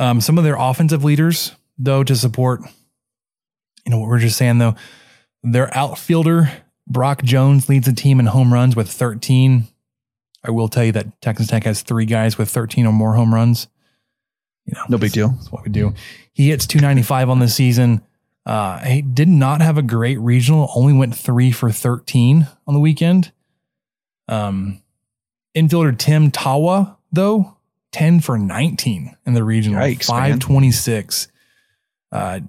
Um, some of their offensive leaders, though, to support you know what we're just saying though, their outfielder Brock Jones leads the team in home runs with 13. I will tell you that Texas Tech has three guys with 13 or more home runs. You know, no big deal. That's what we do. He hits 295 on the season. Uh, he did not have a great regional. Only went three for 13 on the weekend. Um, infielder Tim Tawa though 10 for 19 in the regional, Yikes, man. 526. Uh,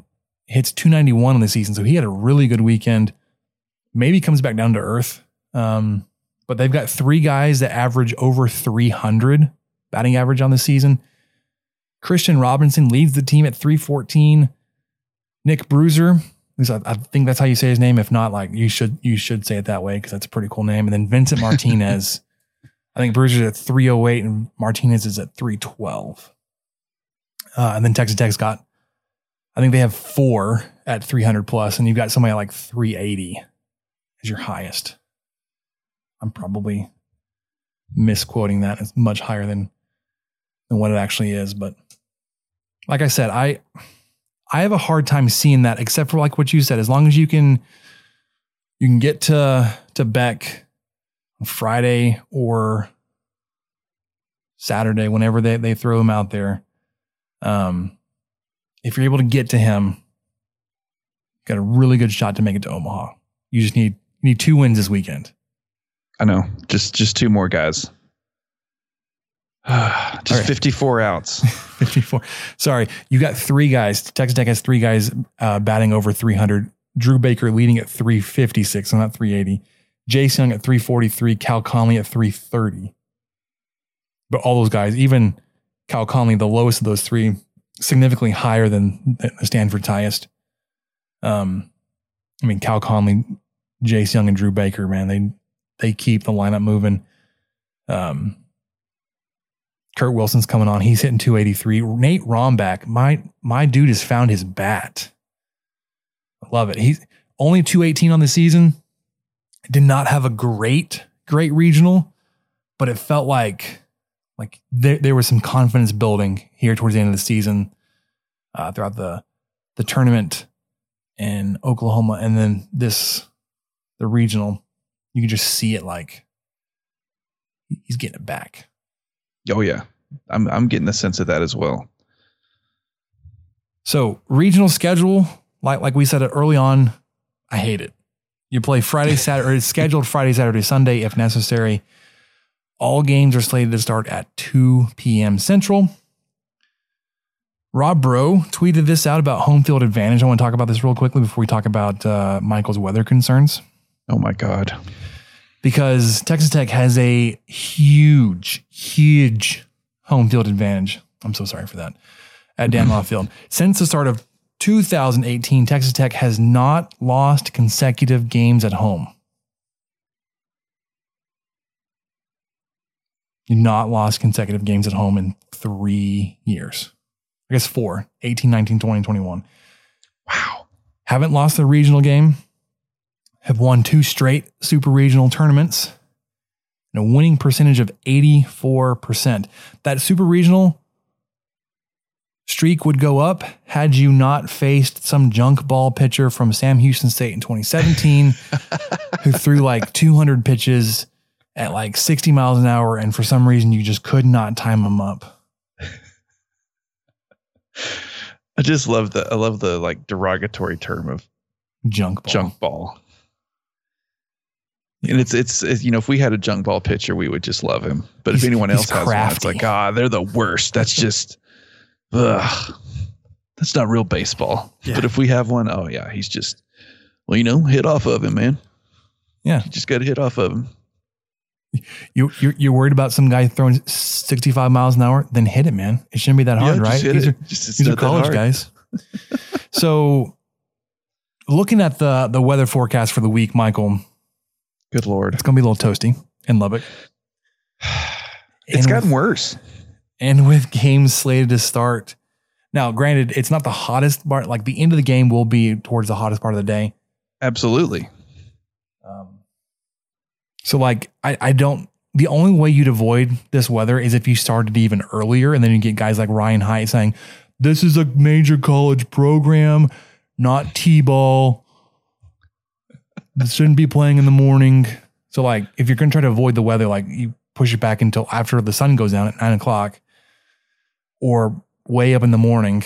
hits 291 on the season. So he had a really good weekend. Maybe comes back down to earth. Um, but they've got three guys that average over 300 batting average on the season. Christian Robinson leads the team at 314. Nick Brueser, I think that's how you say his name. If not, like you should you should say it that way because that's a pretty cool name. And then Vincent Martinez, I think Brueser's at 308 and Martinez is at 312. Uh, and then Texas Tech's got, I think they have four at 300 plus, and you've got somebody like 380 as your highest. I'm probably misquoting that. It's much higher than than what it actually is, but like I said, I I have a hard time seeing that, except for like what you said. As long as you can you can get to to Beck on Friday or Saturday, whenever they they throw him out there. Um, if you're able to get to him, you've got a really good shot to make it to Omaha. You just need you need two wins this weekend. I know. Just just two more guys. just right. 54 outs. 54. Sorry, you got three guys. Texas Tech has three guys uh, batting over 300. Dru Baker leading at 356, so not 380. Jace Jung at 343. Cal Conley at 330. But all those guys, even Cal Conley, the lowest of those three, significantly higher than the Stanford highest. Um, I mean, Cal Conley, Jace Jung, and Dru Baker, man, they they keep the lineup moving. Um, Kurt Wilson's coming on. He's hitting 283. Nate Rombach, my my dude has found his bat. I love it. He's only 218 on the season. Did not have a great, great regional, but it felt like like there, there was some confidence building here towards the end of the season, uh, throughout the the tournament in Oklahoma, and then this the regional. You can just see it like he's getting it back. Oh yeah. I'm I'm getting a sense of that as well. So regional schedule, like like we said it early on, I hate it. You play Friday, Saturday, or it's scheduled Friday, Saturday, Sunday if necessary. All games are slated to start at 2 p.m. Central. Rob Bro tweeted this out about home field advantage. I want to talk about this real quickly before we talk about uh, Michael's weather concerns. Oh my God. Because Texas Tech has a huge, huge home field advantage. I'm so sorry for that. At Dan Law Field. Since the start of 2018, Texas Tech has not lost consecutive games at home. You've not lost consecutive games at home in three years. I guess four 18, 19, 20, 21. Wow. Haven't lost a regional game. Have won two straight super regional tournaments and a winning percentage of 84%. That super regional streak would go up had you not faced some junk ball pitcher from Sam Houston State in 2017 who threw like 200 pitches at like 60 miles an hour and for some reason you just could not time them up. I just love the I love the like derogatory term of junk ball. junk ball. And it's, it's it's you know if we had a junk ball pitcher we would just love him, but He's- if anyone else has one, it's like ah they're the worst. That's just, ugh, that's not real baseball. Yeah. But if we have one, oh yeah, he's just well you know hit off of him, man. Yeah. You just got to hit off of him. You you're, you're worried about some guy throwing 65 miles an hour? Then hit it, man. It shouldn't be that Yeah, hard, just right? These it. are Just- these are college guys. so, looking at the the weather forecast for the week, Michael, Good lord, it's gonna be a little toasty in Lubbock. it's And gotten with- worse. and with games slated to start. Now, granted, it's not the hottest part. Like the end of the game will be towards the hottest part of the day. Absolutely. So like I, I don't the only way you'd avoid this weather is if you started even earlier and then you get guys like Ryan Hyatt saying, This is a major college program, not T ball. This shouldn't be playing in the morning. So like if you're gonna try to avoid the weather, like you push it back until after the sun goes down at nine o'clock or way up in the morning.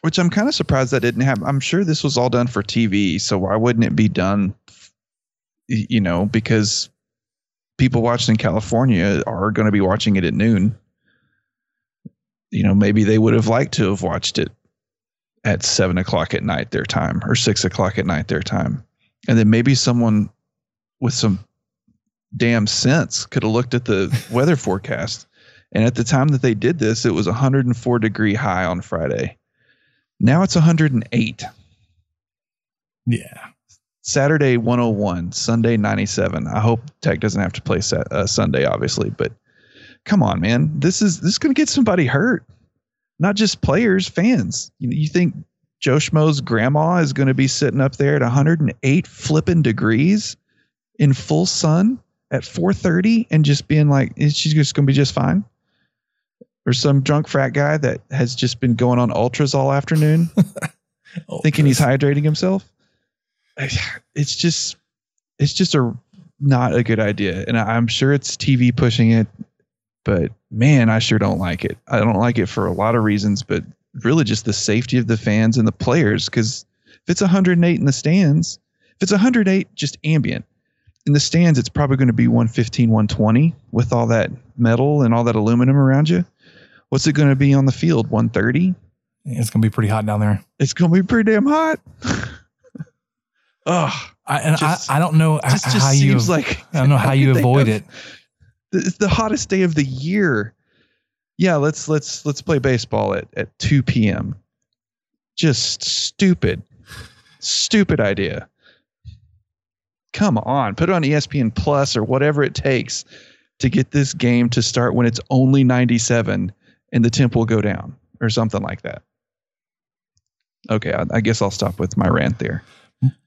Which I'm kind of surprised that didn't happen. I'm sure this was all done for TV, so why wouldn't it be done? You know, because people watching in California are going to be watching it at noon. you know, maybe they would have liked to have watched it at seven o'clock at night their time or six o'clock at night their time. And then maybe someone with some damn sense could have looked at the weather forecast. And at the time that they did this, it was 104 degree high on Friday. Now it's 108. Yeah. Saturday 101, Sunday 97. I hope Tech doesn't have to play set, uh, Sunday, obviously, but come on, man. This is this is going to get somebody hurt. Not just players, fans. You, you think Joe Schmo's grandma is going to be sitting up there at 108 flipping degrees in full sun at 4:30 and just being like, she's just going to be just fine? Or some drunk frat guy that has just been going on ultras all afternoon, thinking he's hydrating himself. It's just, it's just a not a good idea, and I'm sure it's TV pushing it but man, I sure don't like it. I don't like it for a lot of reasons, but really just the safety of the fans and the players. Because if it's 108 in the stands, if it's 108 just ambient in the stands, it's probably going to be 115, 120 with all that metal and all that aluminum around you. What's it going to be on the field? 130? It's going to be pretty hot down there. It's going to be pretty damn hot. oh, I, and just, I, I don't know just, how just you. seems like I don't know how you avoid it. It's the hottest day of the year. Yeah, let's let's let's play baseball at at 2 p.m. Just stupid, stupid idea. Come on, put it on ESPN Plus or whatever it takes to get this game to start when it's only 97 and the temp will go down or something like that. Okay, I, I guess I'll stop with my rant there.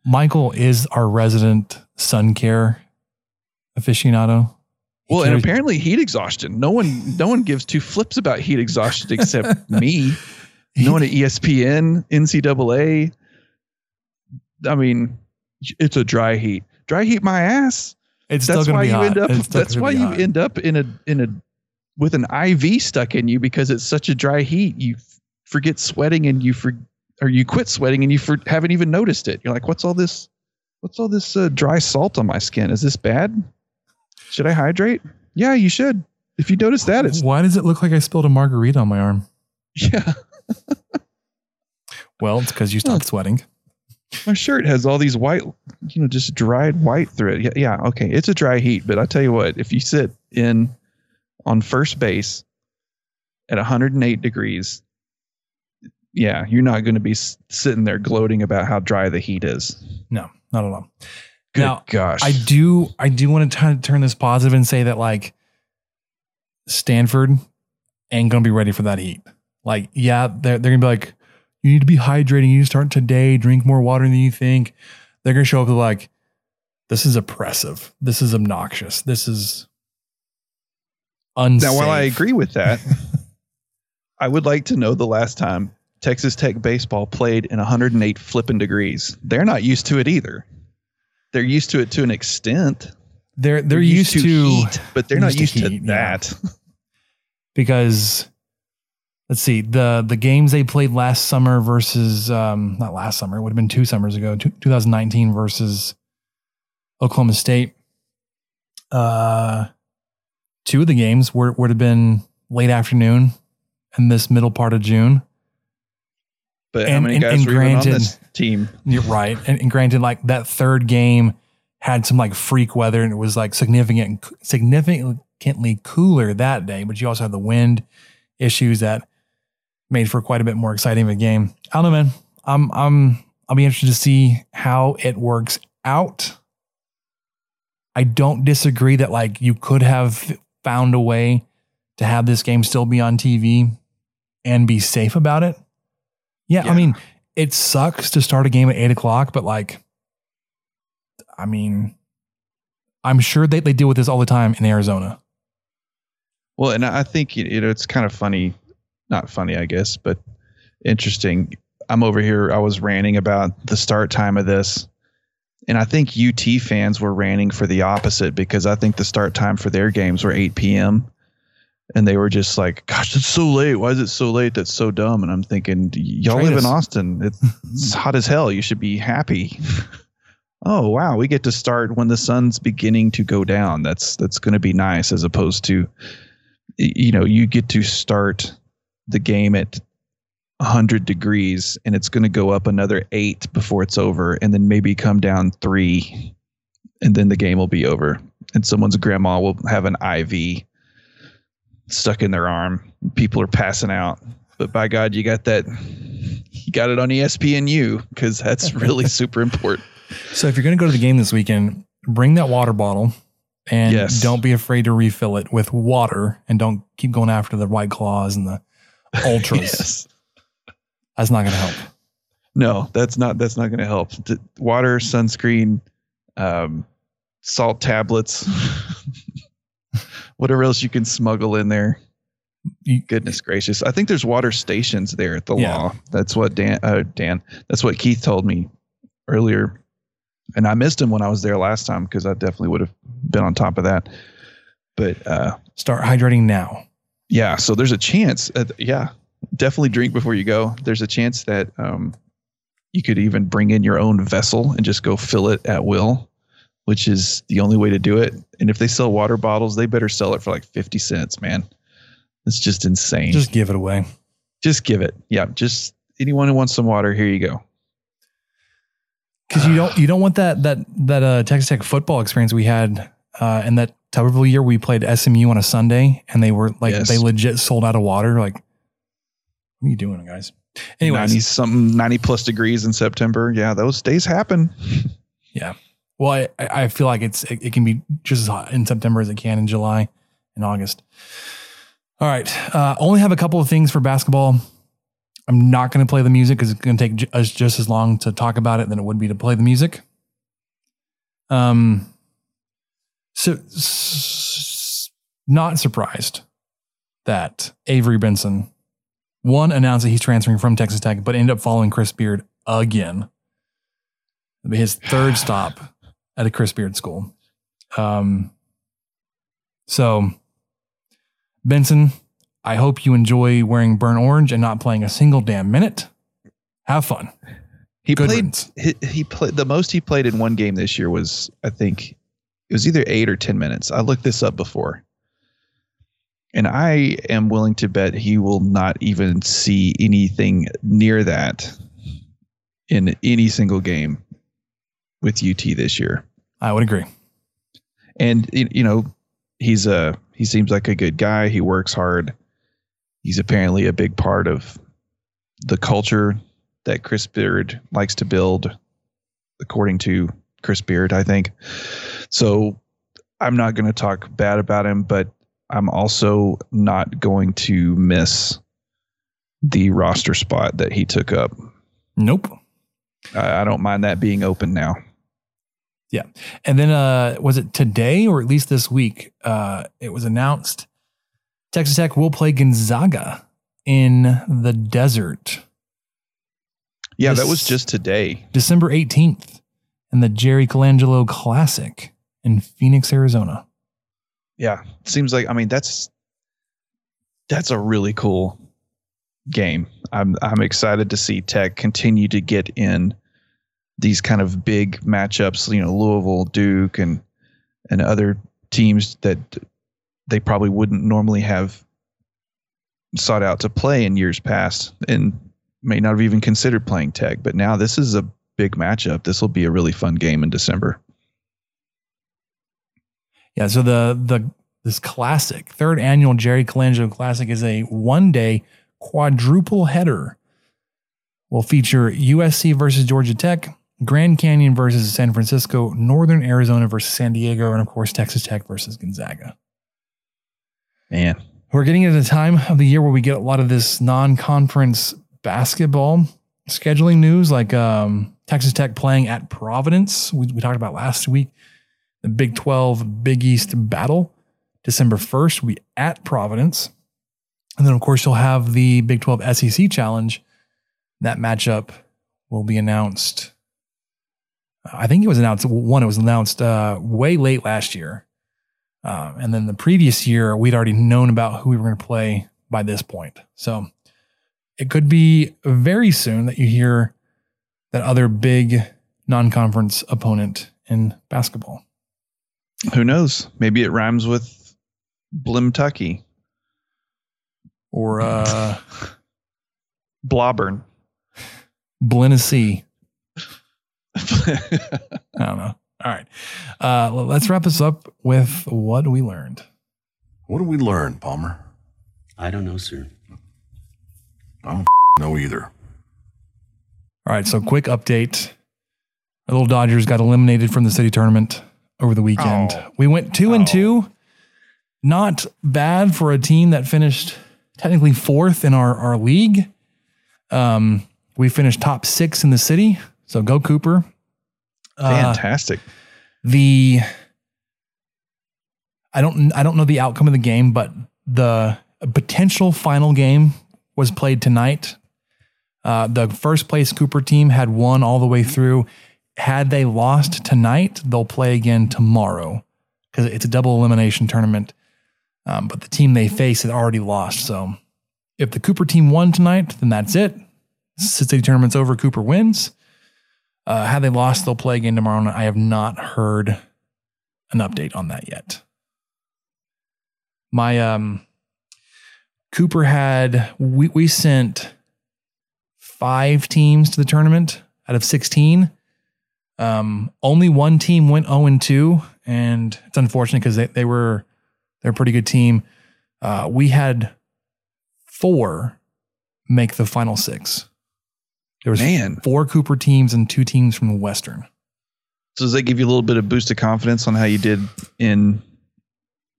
Michael is our resident sun care aficionado. He Well, and apparently heat exhaustion. No one, no one gives two flips about heat exhaustion except me. No one at ESPN, NCAA. I mean, it's a dry heat. Dry heat my ass. It's that's why you hot. end up. That's why you hot. end up in a in a with an IV stuck in you because it's such a dry heat. You forget sweating and you for or you quit sweating and you for, haven't even noticed it. You're like, what's all this? What's all this uh, dry salt on my skin? Is this bad? Should I hydrate? Yeah, you should. If you notice that, it's Why does it look like I spilled a margarita on my arm? yeah. Well, it's because you stopped sweating. My shirt has all these white, you know, just dried white through it. Yeah, yeah, okay. It's a dry heat, but I tell you what, if you sit in on first base at 108 degrees, yeah, you're not going to be sitting there gloating about how dry the heat is. No, not at all. Good now, gosh. I do I do want to t- turn this positive and say that like Stanford ain't gonna be ready for that heat. Like, yeah, they're they're gonna be like, you need to be hydrating. You start today. Drink more water than you think. They're gonna show up like, this is oppressive. This is obnoxious. This is unsafe. Now, while I agree with that, I would like to know the last time Texas Tech baseball played in 108 flipping degrees. They're not used to it either. They're used to it to an extent. they're they're, used, to, heat, but they're not used to, heat, yeah. that. because let's see the the games they played last summer versus um not last summer it would have been two summers ago two, 2019 versus Oklahoma State uh two of the games were would have been late afternoon in this middle part of June But how And- many and- guys and were even on granted- this team? You're right. And, and granted, like that third game had some like freak weather and it was like significant, significantly cooler that day. But you also had the wind issues that made for quite a bit more exciting of a game. I don't know, man. I'm, I'm, I'll be interested to see how it works out. I don't disagree that like you could have found a way to have this game still be on TV and be safe about it. Yeah, I mean, it sucks to start a game at eight o'clock, but like, I mean, I'm sure they, they deal with this all the time in Arizona. Well, and I think you know it's kind of funny, not funny, I guess, but interesting. I'm over here. I was ranting about the start time of this, and I think UT fans were ranting for the opposite because I think the start time for their games were 8 p.m. And they were just like, "Gosh, it's so late. Why is it so late? That's so dumb." And I'm thinking, y'all Trade live us. in Austin. It's, it's hot as hell. You should be happy. oh wow, we get to start when the sun's beginning to go down. That's that's going to be nice as opposed to you know, you get to start the game at 100 degrees and it's going to go up another eight before it's over and then maybe come down three and then the game will be over and someone's grandma will have an IV stuck in their arm. People are passing out. But by God, you got that. You got it on ESPNU because that's really super important. So if you're going to go to the game this weekend, bring that water bottle and Yes. don't be afraid to refill it with water and don't keep going after the white claws and the ultras. Yes. That's not going to help. No, that's not that's not going to help. Water, sunscreen, um, salt tablets, whatever else you can smuggle in there. Goodness gracious! I think there's water stations there at the Yeah. law. That's what Dan. Uh, Dan. That's what Keith told me earlier, and I missed him when I was there last time because I definitely would have been on top of that. But uh, Start hydrating now. yeah, so there's a chance. Uh, yeah, definitely drink before you go. There's a chance that um, you could even bring in your own vessel and just go fill it at will, which is the only way to do it. And if they sell water bottles, they better sell it for like 50 cents, man. It's just insane. Just give it away. just give it. Yeah, just anyone who wants some water, here you go. Because you don't you don't want that that that uh, Texas Tech football experience we had uh, in that Tuberville year. We played SMU on a Sunday and they were like Yes. they legit sold out of water. Like, what are you doing, guys? Anyways, 90 something 90 plus degrees in September. Yeah, those days happen. Yeah. Well, I, I feel like it's it, it can be just as hot in September as it can in July and August. All right. Uh, only have a couple of things for basketball. I'm not going to play the music because it's going to take us just as long to talk about it than it would be to play the music. Um. So, s- not surprised that Avery Benson, one, announced that he's transferring from Texas Tech, but ended up following Chris Beard again. His third stop at a Chris Beard school. Um, so, Benson, I hope you enjoy wearing burnt orange and not playing a single damn minute. Have fun. He Good played. He, he played the most he played in one game this year was I think it was either eight or ten minutes. I looked this up before, and I am willing to bet he will not even see anything near that in any single game with UT this year. I would agree. And you know, he's a he seems like a good guy. He works hard. He's apparently a big part of the culture that Chris Beard likes to build, according to Chris Beard, I think. So I'm not going to talk bad about him, but I'm also not going to miss the roster spot that he took up. Nope. I, I don't mind that being open now. Yeah. And then uh was it today or at least this week? Uh it was announced Texas Tech will play Gonzaga in the desert Yeah, This- that was just today. December 18th in the Jerry Colangelo Classic in Phoenix, Arizona. yeah seems like i mean that's that's a really cool game i'm i'm excited to see tech continue to get in these kind of big matchups you know louisville duke and and other teams that they probably wouldn't normally have sought out to play in years past and may not have even considered playing tech. But now this is a big matchup. This will be a really fun game in december. Yeah, so the the this classic, third annual Jerry Colangelo Classic is a one-day quadruple header. Will feature USC versus Georgia Tech, Grand Canyon versus San Francisco, Northern Arizona versus San Diego, and of course Texas Tech versus Gonzaga. man We're getting at a time of the year where we get a lot of this non-conference basketball scheduling news, like um, Texas Tech playing at Providence. We, we talked about last week the Big 12 Big East battle. December 1st, we at Providence. And then, of course, you'll have the Big 12 SEC Challenge. That matchup will be announced. I think it was announced, one, it was announced uh, way late last year. Um, and then the previous year, we'd already known about who we were going to play by this point. So it could be very soon that you hear that other big non conference opponent in basketball. Who knows? Maybe it rhymes with Blimtucky. or uh, Bloburn. Blennesee. I don't know. All right. Uh, well, let's wrap this up with what we learned. What did we learn, Palmer? I don't know, sir. I don't know either. All right. So, quick update. The little Dodgers got eliminated from the city tournament over the weekend. Oh. We went two and two. Not bad for a team that finished technically fourth in our, our league. Um, we finished top six in the city. So go Cooper. Uh, Fantastic. the I don't I don't know the outcome of the game, but the potential final game was played tonight. Uh, the first place Cooper team had won all the way through. Had they lost tonight, they'll play again tomorrow because it's a double elimination tournament. Um, but the team they face had already lost. So if the Cooper team won tonight, then that's it. City tournament's over. Cooper wins. Uh, had they lost, they'll play again tomorrow. And I have not heard an update on that yet. My um, Cooper had we we sent five teams to the tournament out of sixteen. Um, only one team went zero and two, and it's unfortunate because they they were they're a pretty good team. Uh, we had four make the final six. There was Man. four Cooper teams and two teams from the Western. So does that give you a little bit of boost of confidence on how you did in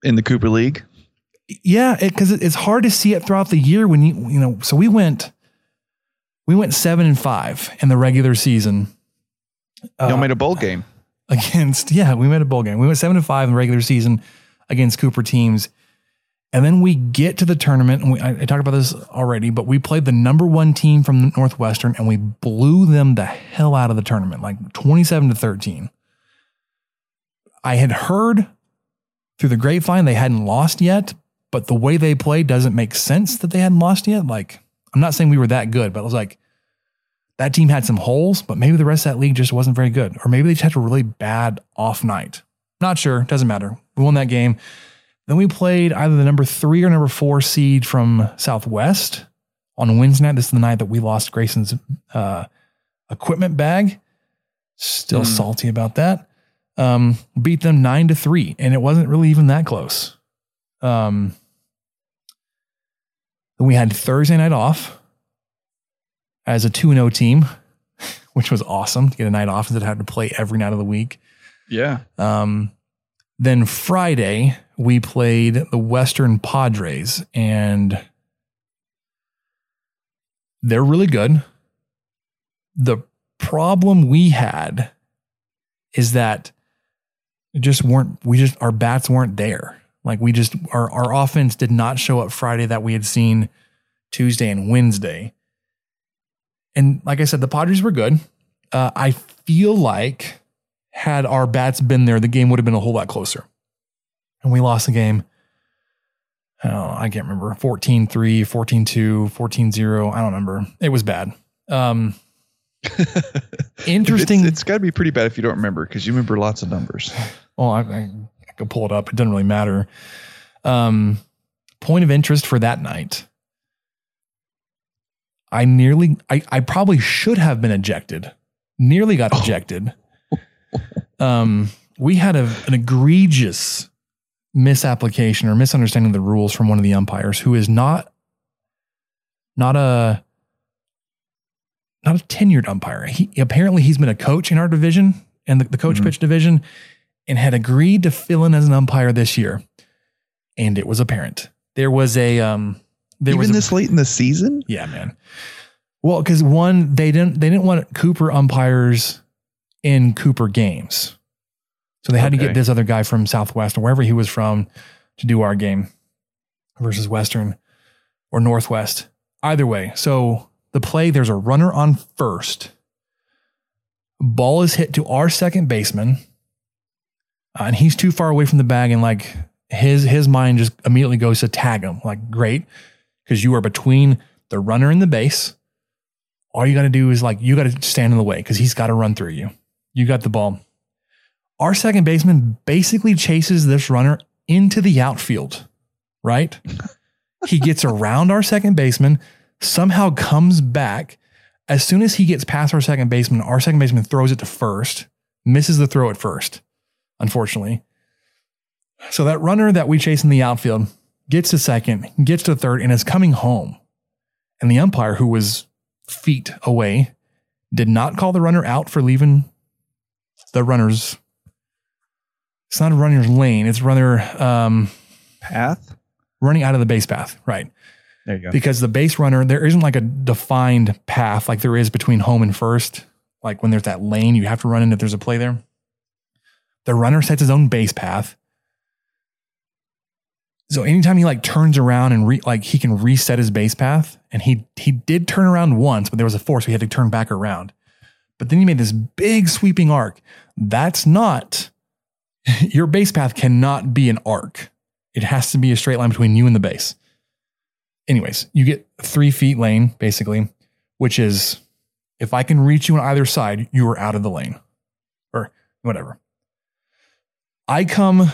in the Cooper League? Yeah, because it, it's hard to see it throughout the year when you you know. So we went, we went seven and five in the regular season. Y'all Uh, made a bowl game. against yeah, we made a bowl game. We went seven and five in the regular season against Cooper teams, and then we get to the tournament. And we, I, I talked about this already, but we played the number one team from Northwestern, and we blew them the hell out of the tournament, like twenty-seven to thirteen. I had heard through the grapevine they hadn't lost yet, but the way they played doesn't make sense that they hadn't lost yet. Like, I'm not saying we were that good, but it was like, that team had some holes, but maybe the rest of that league just wasn't very good. Or maybe they just had a really bad off night. Not sure. Doesn't matter. We won that game. Then we played either the number three or number four seed from Southwest on Wednesday night. This is the night that we lost Grayson's uh, equipment bag. Still salty about that. Um, beat them nine to three, and it wasn't really even that close. Um, then we had Thursday night off as a 2 0 team, which was awesome to get a night off instead of having to play every night of the week. Yeah. Um, then Friday, we played the Western Padres, and they're really good. The problem we had is that it just weren't, we just, our bats weren't there. Like we just, our, our offense did not show up Friday that we had seen Tuesday and Wednesday. And like I said, the Padres were good. Uh, I feel like had our bats been there, the game would have been a whole lot closer. And we lost the game. Oh, I can't remember 14 3, 14 2, 14 0. I don't remember. It was bad. Um, interesting. It's, it's got to be pretty bad if you don't remember because you remember lots of numbers. Well, I, I, I could pull it up. It doesn't really matter. Um, point of interest for that night. I nearly, I, I probably should have been ejected. Nearly got ejected. Um, we had a, an egregious misapplication or misunderstanding of the rules from one of the umpires who is not, not a, not a tenured umpire. He apparently he's been a coach in our division and the, the coach pitch division and had agreed to fill in as an umpire this year. And it was apparent. There was a um there Even was a- this late in the season? yeah, man. Well, because one, they didn't they didn't want Cooper umpires in Cooper games. So they had to get this other guy from Southwest or wherever he was from to do our game versus Western or Northwest. Either way. So the play, there's a runner on first. Ball is hit to our second baseman. uh, and he's too far away from the bag and like his his mind just immediately goes to tag him. Like, great, because you are between the runner and the base. All you got to do is like you got to stand in the way because he's got to run through you. You got the ball. Our second baseman basically chases this runner into the outfield, right? he gets around our second baseman, somehow comes back. As soon as he gets past our second baseman, our second baseman throws it to first, misses the throw at first, unfortunately. So that runner that we chase in the outfield gets to second, gets to third, and is coming home. And the umpire, who was feet away, did not call the runner out for leaving the runner's. It's not a runner's lane. It's runner um, path running out of the base path. Right. There you go. Because the base runner, there isn't like a defined path like there is between home and first. Like when there's that lane, you have to run in if there's a play there. The runner sets his own base path. So anytime he like turns around and re, like he can reset his base path, and he he did turn around once, but there was a force, so he had to turn back around. But then you made this big sweeping arc. That's not your base path cannot be an arc. It has to be a straight line between you and the base. Anyways, you get three feet lane basically, which is if I can reach you on either side, you are out of the lane or whatever. I come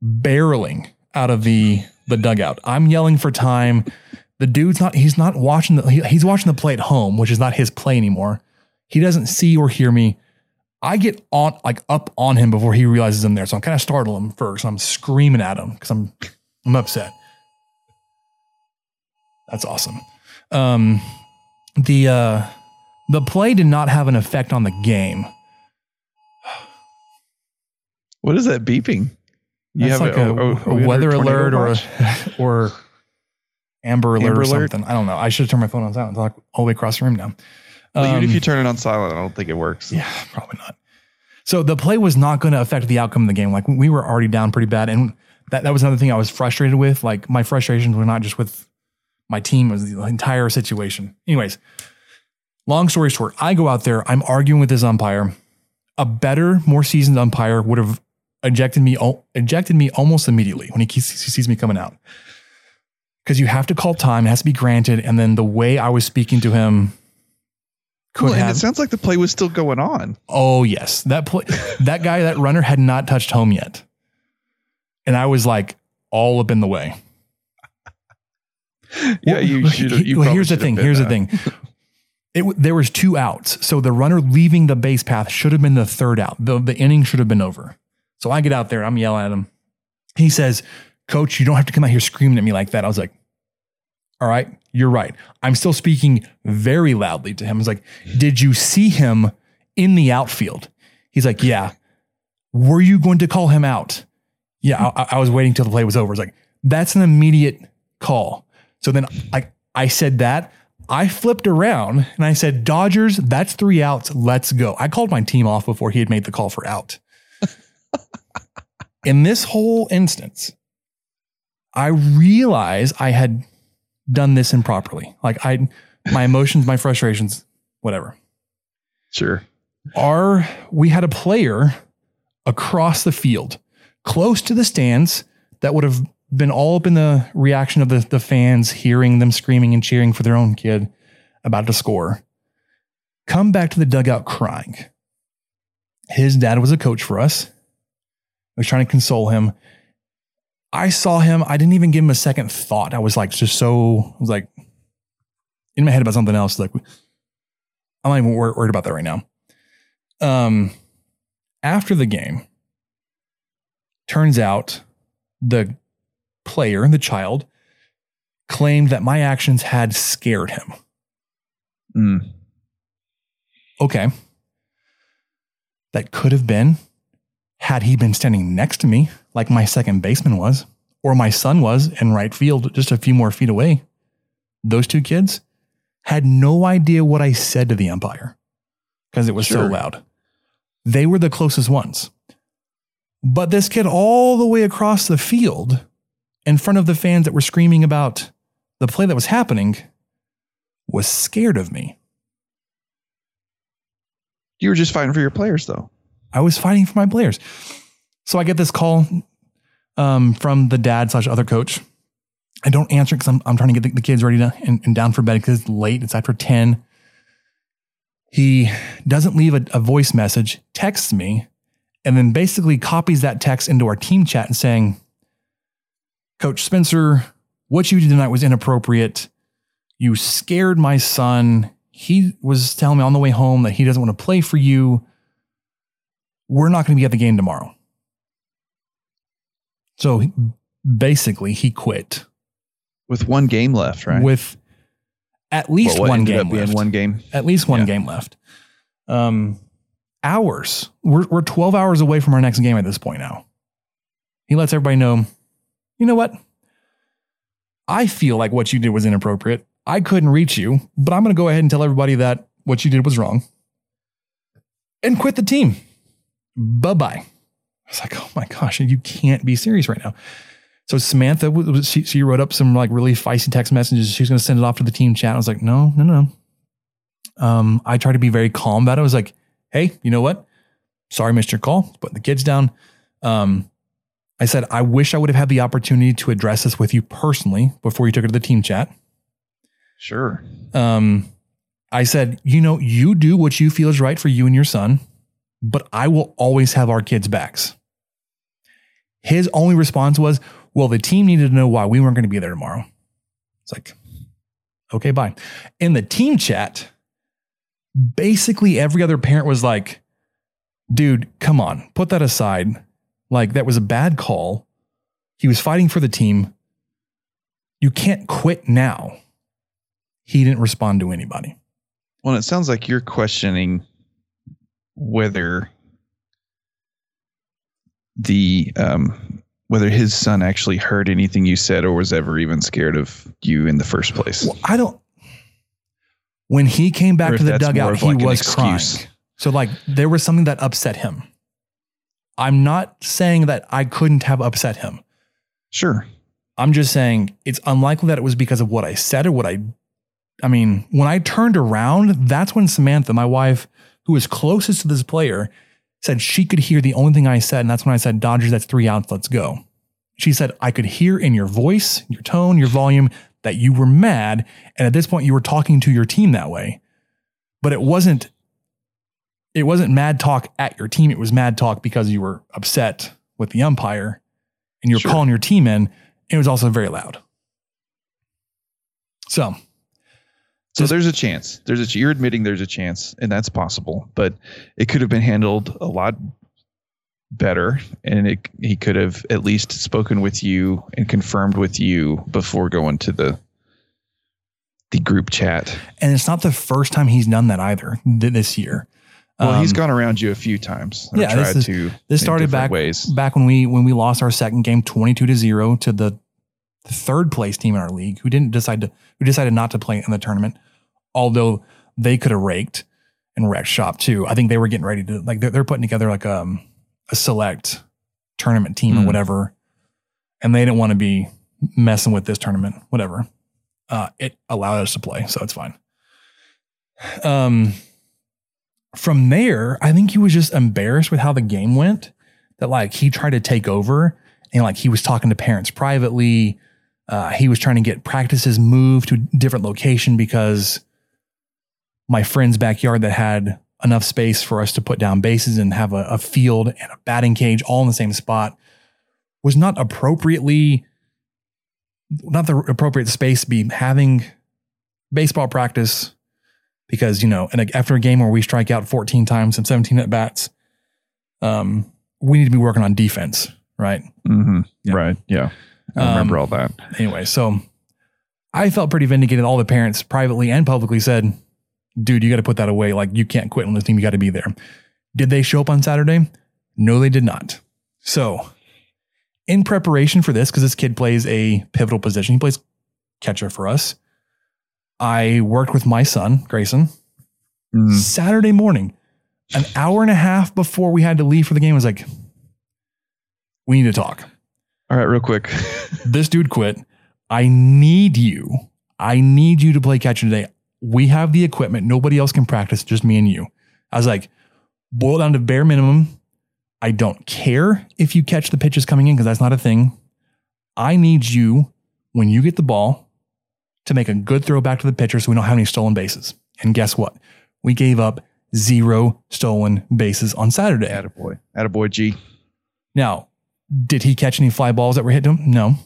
barreling out of the the dugout. I'm yelling for time. The dude's not he's not watching the he, he's watching the play at home, which is not his play anymore. He doesn't see or hear me. I get on like up on him before he realizes I'm there. So I'm kind of startle him first. I'm screaming at him because I'm I'm upset. That's awesome. Um the uh the play did not have an effect on the game. What is that beeping? You That's like a, a, a- a a weather alert or a, or amber alert Amber or alert? something. I don't know. I should have turned my phone on silent. It's like all the way across the room now. Well, even if Um, you turn it on silent, I don't think it works. Yeah, probably not. So the play was not going to affect the outcome of the game. Like we were already down pretty bad, and that that was another thing I was frustrated with. Like my frustrations were not just with my team; it was the entire situation. Anyways, long story short, I go out there. I'm arguing with this umpire. A better, more seasoned umpire would have ejected me ejected me almost immediately when he sees me coming out. Because you have to call time, it has to be granted, and then the way I was speaking to him could Well, and have it sounds like the play was still going on. Oh yes, that play, that guy, that runner had not touched home yet, and I was like all up in the way. Yeah, you should. You well, here's the thing. Here's the thing. It there was two outs, so the runner leaving the base path should have been the third out. The the inning should have been over. So I get out there, I'm yelling at him. He says, "Coach, you don't have to come out here screaming at me like that." I was like, "All right, you're right." I'm still speaking very loudly to him. I was like, "Did you see him in the outfield?" He's like, "Yeah." Were you going to call him out? Yeah, I, I was waiting till the play was over. It's like that's an immediate call. So then I I said that. I flipped around and I said, Dodgers, that's three outs. Let's go. I called my team off before he had made the call for out. In this whole instance, I realized I had done this improperly. Like I my emotions, my frustrations, whatever. Sure. Our we had a player across the field, close to the stands, that would have been all up in the reaction of the, the fans, hearing them screaming and cheering for their own kid about to score. Come back to the dugout crying. His dad was a coach for us. I was trying to console him. I saw him. I didn't even give him a second thought. I was like, just so, I was like, in my head about something else. Like, I'm not even wor- worried about that right now. Um, after the game, turns out the player, the child, claimed that my actions had scared him. Mm. Okay. That could have been had he been standing next to me, like my second baseman was, or my son was in right field, just a few more feet away. Those two kids had no idea what I said to the umpire because it was so loud. They were the closest ones. But this kid, all the way across the field, in front of the fans that were screaming about the play that was happening, was scared of me. You were just fighting for your players, though. I was fighting for my players. So I get this call um, from the dad slash other coach. I don't answer because I'm, I'm trying to get the, the kids ready to and, and down for bed because it's late. It's after 10. He doesn't leave a, a voice message, texts me, and then basically copies that text into our team chat and saying, Coach Spencer what you did tonight was inappropriate. You scared my son. He was telling me on the way home that he doesn't want to play for you. We're not going to be at the game tomorrow. So basically, he quit with one game left, right? with at least Well, one game left. one game. At least one Yeah. game left. Um, hours. We're we're twelve hours away from our next game at this point now. He lets everybody know. You know what? I feel like what you did was inappropriate. I couldn't reach you, but I'm going to go ahead and tell everybody that what you did was wrong, and quit the team. Bye bye. I was like, oh my gosh, you can't be serious right now. So Samantha, she, she wrote up some like really feisty text messages. She was going to send it off to the team chat. I was like, no, no, no. Um, I tried to be very calm about it. I was like, hey, you know what? Sorry, missed your call. Put the kids down. Um, I said, I wish I would have had the opportunity to address this with you personally before you took it to the team chat. Sure. Um, I said, you know, you do what you feel is right for you and your son, but I will always have our kids' backs. His only response was, well, the team needed to know why we weren't going to be there tomorrow. It's like, okay, bye. In the team chat, basically every other parent was like, dude, come on, put that aside. Like, that was a bad call. He was fighting for the team. You can't quit now. He didn't respond to anybody. Well, it sounds like you're questioning whether the um whether his son actually heard anything you said or was ever even scared of you in the first place. Well, I don't. When he came back to the dugout, he like was crying. So, like, there was something that upset him. I'm not saying that I couldn't have upset him. Sure. I'm just saying it's unlikely that it was because of what I said or what I. I mean, when I turned around, that's when Samantha, my wife, who was closest to this player, said she could hear the only thing I said. And that's when I said, Dodgers, that's three outs, let's go. She said, I could hear in your voice, your tone, your volume that you were mad. And at this point, you were talking to your team that way. But it wasn't. It wasn't mad talk at your team. It was mad talk because you were upset with the umpire and you're Sure. calling your team in. It was also very loud. So, So there's a chance. There's a you're admitting there's a chance, and that's possible, but it could have been handled a lot better, and it he could have at least spoken with you and confirmed with you before going to the the group chat. and it's not the first time he's done that either th- this year. Well, he's Um, gone around you a few times. yeah, this is- to. This started back ways. back when we when we lost our second game, twenty two to zero to the third place team in our league, who didn't decide to who decided not to play in the tournament, although they could have raked and wrecked shop too. I think they were getting ready to like they're, they're putting together like um a select tournament team or Mhm. whatever, and they didn't want to be messing with this tournament, whatever. Uh, it allowed us to play, so it's fine. Um, from there, I think he was just embarrassed with how the game went. That like he tried to take over and like he was talking to parents privately. Uh, he was trying to get practices moved to a different location because my friend's backyard that had enough space for us to put down bases and have a, a field and a batting cage all in the same spot was not appropriately not the appropriate space to be having baseball practice because you know and after a game where we strike out 14 times and 17 at bats um we need to be working on defense right hmm Right. Yeah. I remember Um, all that. anyway so i felt pretty vindicated. All the parents privately and publicly said dude you got to put that away. Like you can't quit on this team. You got to be there. Did they show up on saturday? No they did not. So in preparation for this because this kid plays a pivotal position he plays catcher for us i worked with my son grayson Mhm. saturday morning. An hour and a half before we had to leave for the game I was like we need to talk All right, real quick. this dude quit. I need you. I need you to play catcher today. We have the equipment. Nobody else can practice, just me and you. I was like, boil down to bare minimum. I don't care if you catch the pitches coming in because that's not a thing. I need you when you get the ball to make a good throw back to the pitcher so we don't have any stolen bases. And guess what? We gave up zero stolen bases on Saturday. Attaboy. Attaboy G. Now, did he catch any fly balls that were hit to him? No.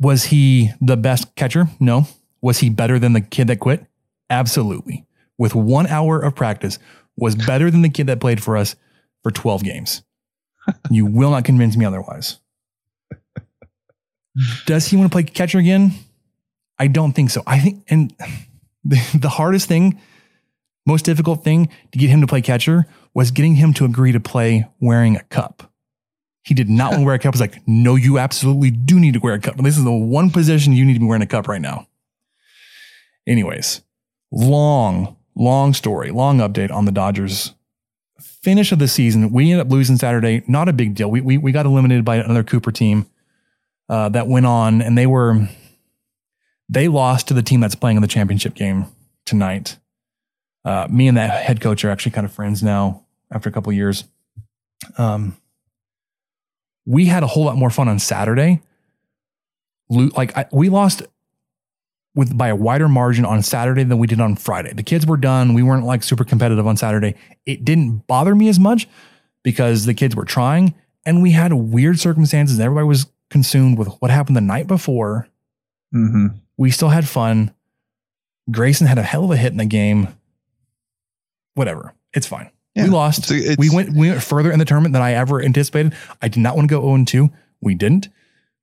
Was he the best catcher? No. Was he better than the kid that quit? Absolutely. With one hour of practice, was better than the kid that played for us for 12 games. you will not convince me otherwise. Does he want to play catcher again? I don't think so. I think, and the, the hardest thing, most difficult thing to get him to play catcher was getting him to agree to play wearing a cup. He did not want to wear a cup. Was like, no, you absolutely do need to wear a cup. This is the one position you need to be wearing a cup right now. Anyways, long, long story, long update on the Dodgers finish of the season. We ended up losing Saturday. Not a big deal. We, we, we got eliminated by another Cooper team uh, that went on and they were, they lost to the team that's playing in the championship game tonight. Uh, me and that head coach are actually kind of friends now after a couple years. Um, we had a whole lot more fun on Saturday. Like I, we lost with by a wider margin on Saturday than we did on Friday. The kids were done. We weren't like super competitive on Saturday. It didn't bother me as much because the kids were trying and we had weird circumstances. And everybody was consumed with what happened the night before. Mm-hmm. We still had fun. Grayson had a hell of a hit in the game. Whatever. It's fine. Yeah, we lost. It's, it's, we went we went further in the tournament than I ever anticipated. I did not want to go 0 2. We didn't.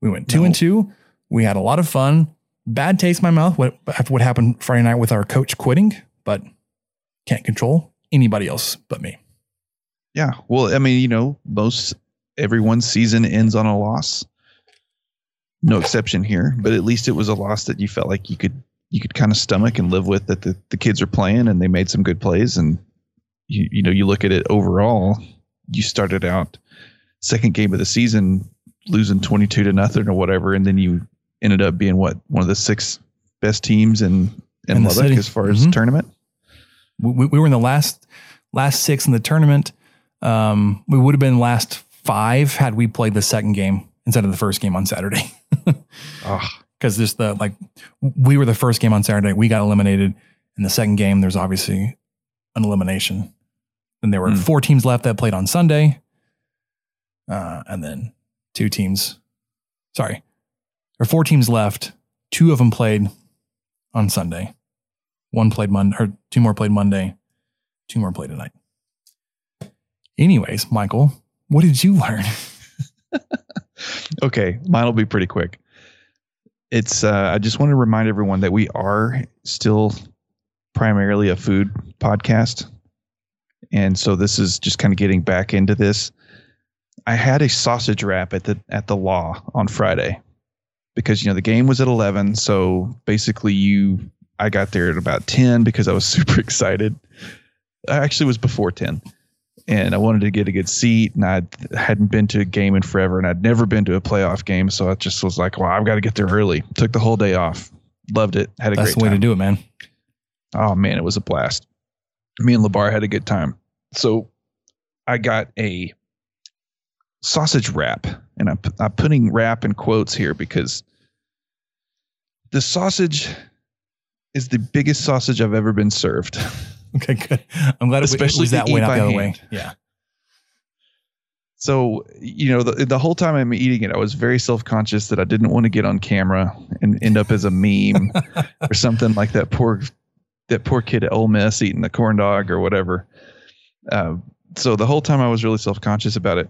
We went 2 no. and 2. We had a lot of fun. Bad taste in my mouth what what happened Friday night with our coach quitting, but can't control anybody else but me. Yeah. Well, I mean, you know, most everyone's season ends on a loss. No exception here, but at least it was a loss that you felt like you could you could kind of stomach and live with that the, the kids are playing and they made some good plays and you, you know, you look at it overall, you started out second game of the season losing 22 to nothing or whatever. And then you ended up being what, one of the six best teams in, in, in Lubbock as far as mm-hmm. tournament. We, we were in the last, last six in the tournament. Um, we would have been last five had we played the second game instead of the first game on Saturday. oh. Cause just the, like, we were the first game on Saturday. We got eliminated in the second game. There's obviously an elimination. And there were mm. four teams left that played on Sunday. Uh, and then two teams, sorry, there are four teams left. Two of them played on Sunday. One played Monday, or two more played Monday. Two more played tonight. Anyways, Michael, what did you learn? okay, mine will be pretty quick. It's uh, I just want to remind everyone that we are still primarily a food podcast. And so this is just kind of getting back into this. I had a sausage wrap at the at the law on Friday because you know the game was at 11 so basically you I got there at about 10 because I was super excited. I actually was before 10 and I wanted to get a good seat and I hadn't been to a game in forever and I'd never been to a playoff game so I just was like, "Well, I've got to get there early." Took the whole day off. Loved it. Had a That's great the way to do it, man. Oh man, it was a blast. Me and Labar had a good time. So I got a sausage wrap, and I'm, I'm putting wrap in quotes here because the sausage is the biggest sausage I've ever been served. Okay, good. I'm glad Especially it was that way, not the other hand. way. Yeah. So, you know, the, the whole time I'm eating it, I was very self conscious that I didn't want to get on camera and end up as a meme or something like that poor that poor kid at Ole Miss eating the corn dog or whatever. Uh, so the whole time I was really self conscious about it.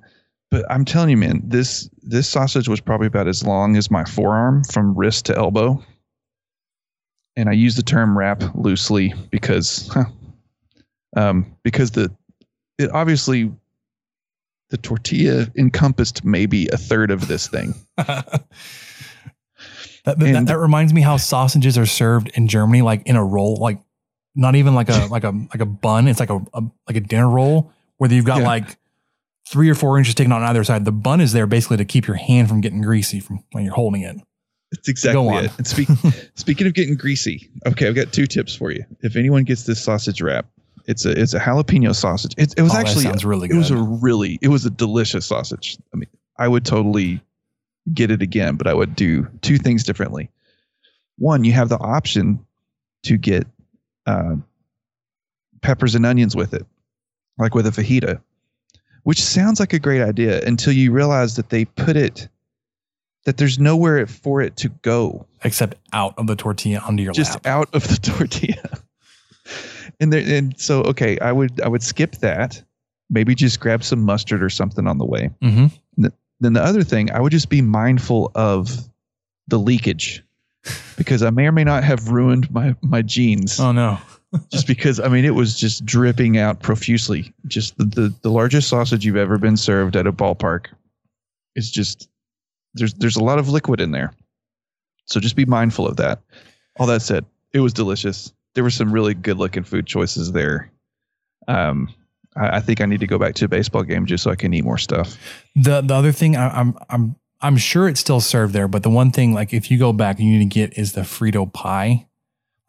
But I'm telling you, man, this this sausage was probably about as long as my forearm from wrist to elbow. And I use the term wrap loosely because, huh, um, because the it obviously the tortilla encompassed maybe a third of this thing. that, that, that, reminds me how sausages are served in Germany, like in a roll, like not even like a like a like a bun. It's like a, a like a dinner roll where you've got yeah. like three or four inches taken on either side. The bun is there basically to keep your hand from getting greasy from when you're holding it. It's exactly it. And speak, speaking of getting greasy, okay, I've got two tips for you. If anyone gets this sausage wrap, it's a it's a jalapeno sausage. It, it was oh, actually sounds really good. It was a really it was a delicious sausage. I mean, I would totally get it again, but I would do two things differently. One, you have the option to get uh, peppers and onions with it, like with a fajita, which sounds like a great idea until you realize that they put it that there's nowhere for it to go except out of the tortilla onto your just lap. out of the tortilla. and there, and so okay, I would I would skip that. Maybe just grab some mustard or something on the way. Mm-hmm. Then the other thing, I would just be mindful of the leakage because I may or may not have ruined my my jeans. Oh no. just because I mean it was just dripping out profusely. Just the, the the largest sausage you've ever been served at a ballpark. It's just there's there's a lot of liquid in there. So just be mindful of that. All that said, it was delicious. There were some really good looking food choices there. Um, I, I think I need to go back to a baseball game just so I can eat more stuff. The the other thing I, I'm I'm I'm sure it's still served there, but the one thing like if you go back and you need to get is the Frito pie.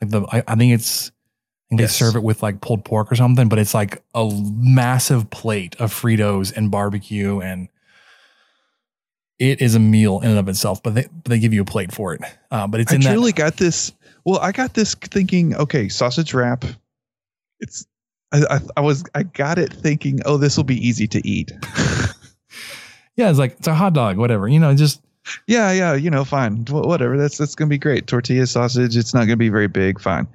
Like the I, I think it's I think Yes. they serve it with like pulled pork or something, but it's like a massive plate of Fritos and barbecue and it is a meal in and of itself, but they but they give you a plate for it. Uh, but it's I in that truly got this. Well, I got this thinking, okay, sausage wrap. It's. I, I, I was. I got it thinking, oh, this will be easy to eat. Yeah, it's like it's a hot dog, whatever. You know, just yeah, yeah, you know, fine, Wh- whatever. That's that's gonna be great. Tortilla sausage. It's not gonna be very big. Fine,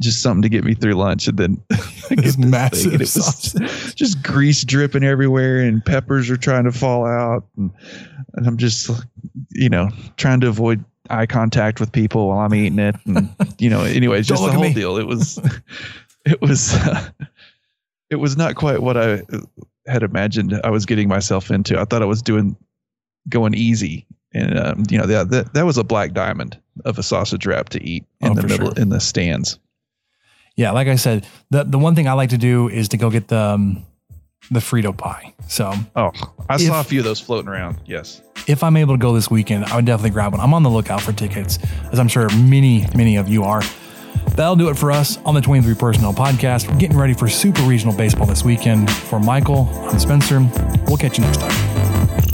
just something to get me through lunch, and then I get massive it was just grease dripping everywhere, and peppers are trying to fall out, and, and I'm just, you know, trying to avoid eye contact with people while I'm eating it, and you know, anyways, just the whole deal. It was, it was, uh, it was not quite what I had imagined I was getting myself into. I thought I was doing going easy. And um, you know that, that that was a black diamond of a sausage wrap to eat in Oh, the middle sure. in the stands. yeah, like I said, the the one thing I like to do is to go get the um, the Frito pie. So Oh, I If- saw a few of those floating around. Yes. if I'm able to go this weekend, I would definitely grab one. I'm on the lookout for tickets, as I'm sure many, many of you are. That'll do it for us on the 23 Personnel Podcast. We're getting ready for Super Regional Baseball this weekend. For Michael, I'm Spencer. We'll catch you next time.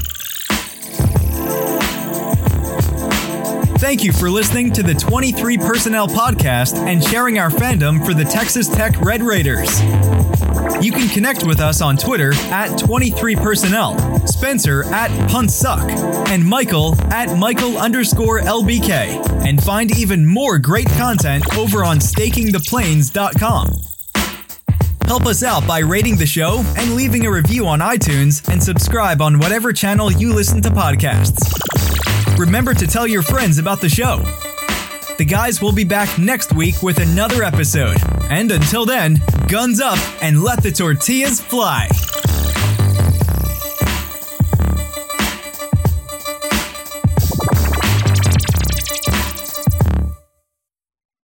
Thank you for listening to the 23 Personnel Podcast and sharing our fandom for the Texas Tech Red Raiders. You can connect with us on Twitter at 23personnel, Spencer at Puntsuck, and Michael at Michael underscore LBK, and find even more great content over on stakingtheplains.com. Help us out by rating the show and leaving a review on iTunes and subscribe on whatever channel you listen to podcasts. Remember to tell your friends about the show. The guys will be back next week with another episode. And until then, guns up and let the tortillas fly.